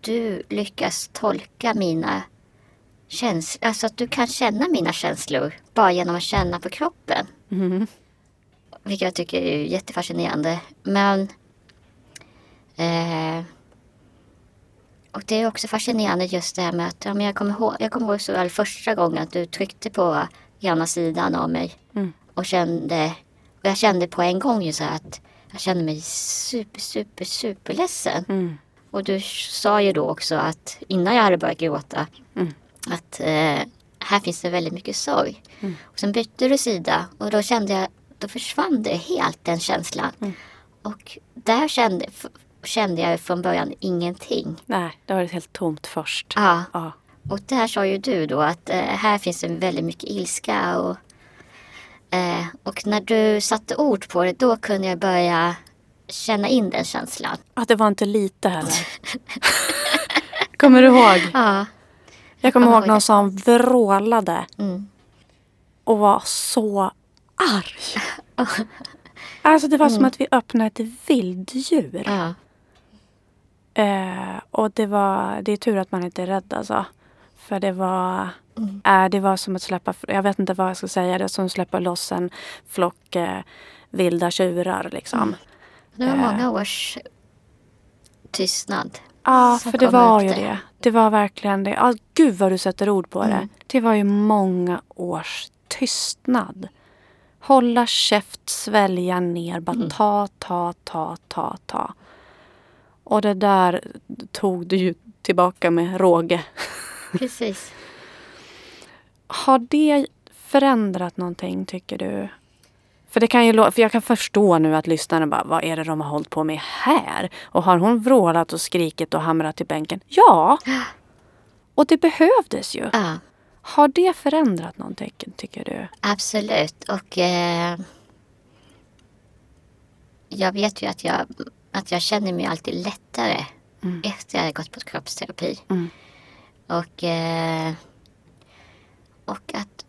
du lyckas tolka mina känslor. Alltså att du kan känna mina känslor bara genom att känna på kroppen. Mhm. Vilket jag tycker är jättefascinerande. Men... Eh, och det är också fascinerande just det här med att ja, men jag, kommer ihåg, jag kommer ihåg så väl första gången att du tryckte på ena sidan av mig. Mm. Och kände, och jag kände på en gång ju så här att jag kände mig super, super, super ledsen. Mm. Och du sa ju då också att innan jag hade börjat gråta Mm. att eh, här finns det väldigt mycket sorg. Mm. Och sen bytte du sida och då kände jag, då försvann det helt den känslan. Mm. Och där kände, kände jag från början ingenting. Nej, det var helt tomt först. Ja, Ja. och där sa ju du då att eh, här finns det väldigt mycket ilska och eh, och när du satte ord på det då kunde jag börja känna in den känslan. Ah, det var inte lite heller. kommer du ihåg? Ja. Jag kommer ihåg någon det. som vrålade Mm. och var så arg. Alltså det var som att vi öppnade ett vilddjur. Ja. Eh, och det var, det är tur att man inte är rädd alltså. För det var, eh, det var som att släppa, jag vet inte vad jag ska säga, det är som att släppa loss en flock eh, vilda tjurar liksom. Det var Eh. många års tystnad. Ja, för det var ju där. det. Det var verkligen det. Ja, gud vad du sätter ord på det. Mm. Det var ju många års tystnad. Hålla käft, svälja ner, bara Mm. ta, ta, ta, ta, ta. Och det där tog du ju tillbaka med råge. Precis. Har det förändrat någonting tycker du? För, det kan ju, för jag kan förstå nu att lyssnarna bara, vad är det de har hållit på med här? Och har hon vrålat och skrikit och hamrat i bänken? Ja! Och det behövdes ju. Ja, Har det förändrat någonting tycker du? absolut. Och eh, jag vet ju att jag, att jag känner mig alltid lättare Mm. efter jag har gått på kroppsterapi. Mm. Och, eh, och att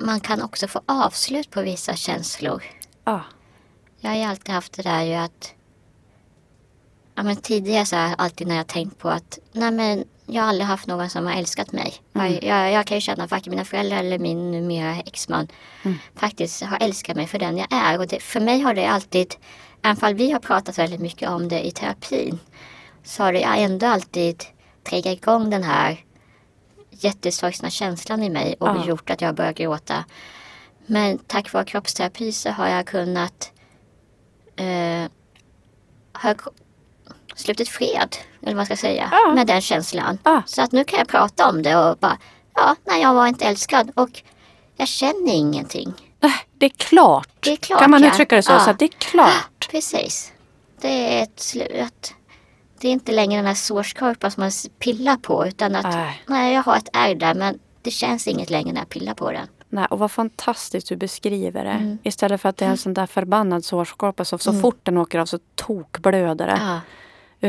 man kan också få avslut på vissa känslor. Ja. Jag har ju alltid haft det där ju att ja, men tidigare så har jag alltid när jag tänkt på att nej men jag har aldrig haft någon som har älskat mig. Jag, jag, jag kan ju känna att varken mina föräldrar eller min numera exman faktiskt har älskat mig för den jag är. Och det, för mig har det alltid, även fall vi har pratat väldigt mycket om det i terapin, så har det ändå alltid triggat igång den här jättesorgsna känslan i mig och Ja. gjort att jag börjar gråta. Men tack vare kroppsterapi så har jag kunnat eh, har slutit fred, eller vad man ska säga, Ja. med den känslan. Ja. Så att nu kan jag prata om det och bara, ja, nej jag var inte älskad och jag känner ingenting. Nej, det är klart. Det är klart. kan man uttrycka det så? Så att det är klart. Precis. Det är ett slut. Det är inte längre den här sårskorpan som man pillar på utan att Nej. nej, jag har ett ärr där men det känns inget längre när jag pillar på den. Nej, och vad fantastiskt du beskriver det. Mm. Istället för att det är en sån där förbannad sårskorpa så, så fort den åker av så tokblöder det. Ja,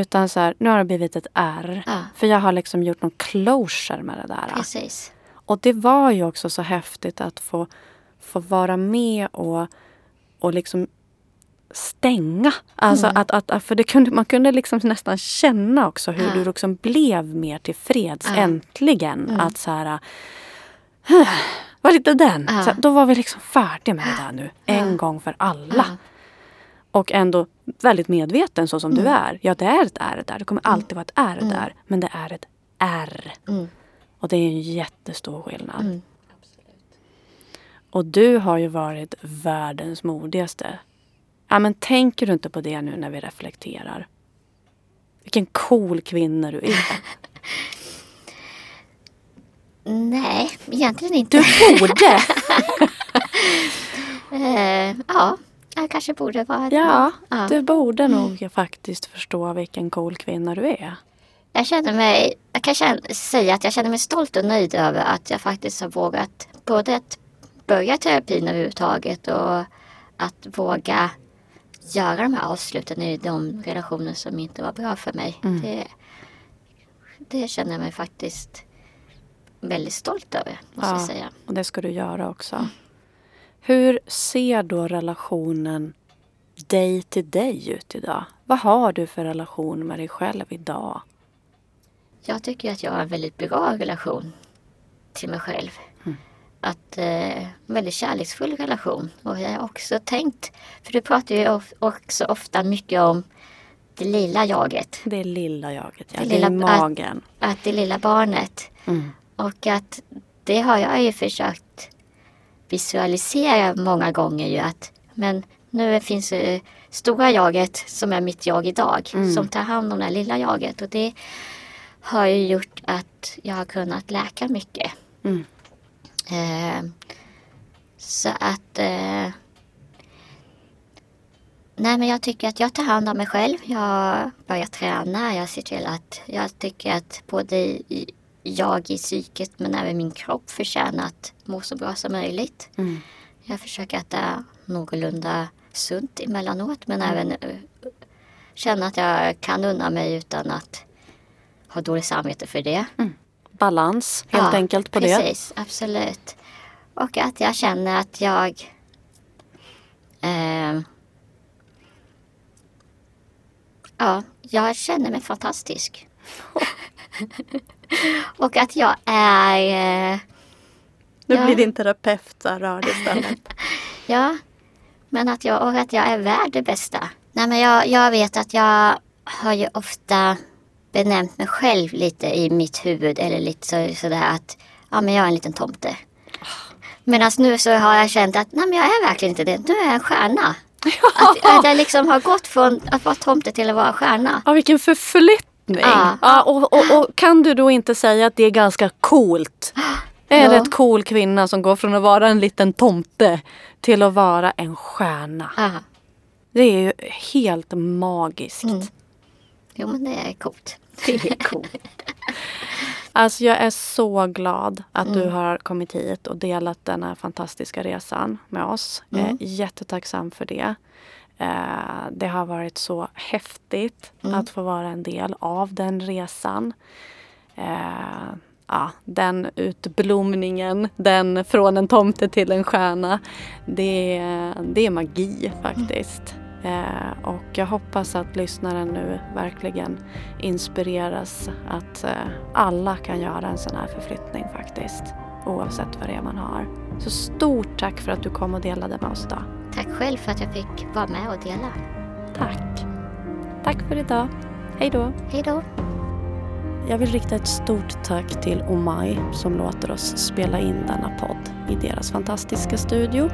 Utan så här, nu har det blivit ett R. Ja. För jag har liksom gjort någon closure med det där. precis. Och det var ju också så häftigt att få, få vara med och, och liksom stänga. Alltså Mm. att, att, för det kunde, man kunde liksom nästan känna också hur Ja. du liksom blev mer tillfreds Ja. äntligen. Mm. Att så här, var lite den. Ja. Så, då var vi liksom färdiga med det där nu. En gång för alla. Och ändå väldigt medveten så som Mm. du är. Ja, det är ett R där. Det kommer alltid vara ett R Mm. där. Men det är ett R. Mm. Och det är en jättestor skillnad. Mm. Och du har ju varit världens modigaste. Ja, men tänker du inte på det nu när vi reflekterar? Vilken cool kvinna du är. Nej, egentligen inte. Du borde! Eh, ja, jag kanske borde vara Ja, ja. du borde nog faktiskt förstå vilken cool kvinna du är. Jag känner mig, jag kan känna, säga att jag känner mig stolt och nöjd över att jag faktiskt har vågat både att börja terapin överhuvudtaget och att våga göra de här avsluten i de relationer som inte var bra för mig. Mm. Det, det känner jag mig faktiskt väldigt stolt över, måste jag säga. och det ska du göra också. Hur ser då relationen dig till dig ut idag? Vad har du för relation med dig själv idag? Jag tycker att jag har en väldigt bra relation till mig själv. Att, eh, väldigt kärleksfull relation. Och jag har också tänkt, för du pratar ju of- också ofta mycket om det lilla jaget. Det lilla jaget, ja. Det Det, lilla- magen. Att det lilla barnet. Mm. Och att det har jag ju försökt visualisera många gånger ju att men nu finns det stora jaget som är mitt jag idag Mm. som tar hand om det lilla jaget och det har ju gjort att jag har kunnat läka mycket. Mm. Eh, så att eh, Nej men jag tycker att jag tar hand om mig själv. Jag börjar träna. Jag ser till att jag tycker att både i- jag i psyket men även min kropp förtjänar att må så bra som möjligt. Mm. Jag försöker äta någorlunda sunt emellanåt men även eh, känna att jag kan unna mig utan att ha dåligt samvete för det. Balans, helt Ja, enkelt på det. precis, absolut. Och att jag känner att jag eh, Ja, jag känner mig fantastisk. och att jag är eh, Nu Ja. blir din terapeut rörd istället. Ja, men att jag, och att jag är värd det bästa. Nej, men jag, jag vet att jag har ju ofta benämnt mig själv lite i mitt huvud eller lite så, sådär att ja, men jag är en liten tomte. Medan nu så har jag känt att nej, men jag är verkligen inte det. Nu är jag en stjärna. Att, att jag liksom har gått från att vara tomte till att vara stjärna. Ja, vilken förflyttning. Ja. Ja, och, och, och kan du då inte säga att det är ganska coolt? Är Ja. det ett cool kvinna som går från att vara en liten tomte till att vara en stjärna? Ja. Det är ju helt magiskt. Mm. Jo men det är coolt. Det är coolt. Alltså jag är så glad att Mm. du har kommit hit och delat den här fantastiska resan med oss. Jag Mm. är jättetacksam för det. Eh, Det har varit så häftigt Mm. att få vara en del av den resan. Eh, Ja, den utblomningen, den från en tomte till en stjärna. Det, det är magi faktiskt. Eh, och jag hoppas att lyssnaren nu verkligen inspireras att eh, alla kan göra en sån här förflyttning faktiskt. Oavsett vad det är man har. Så stort tack för att du kom och delade med oss idag. Tack själv för att jag fick vara med och dela. Tack. Tack för idag. Hej då. Hej då. Jag vill rikta ett stort tack till Omai som låter oss spela in denna podd i deras fantastiska studio.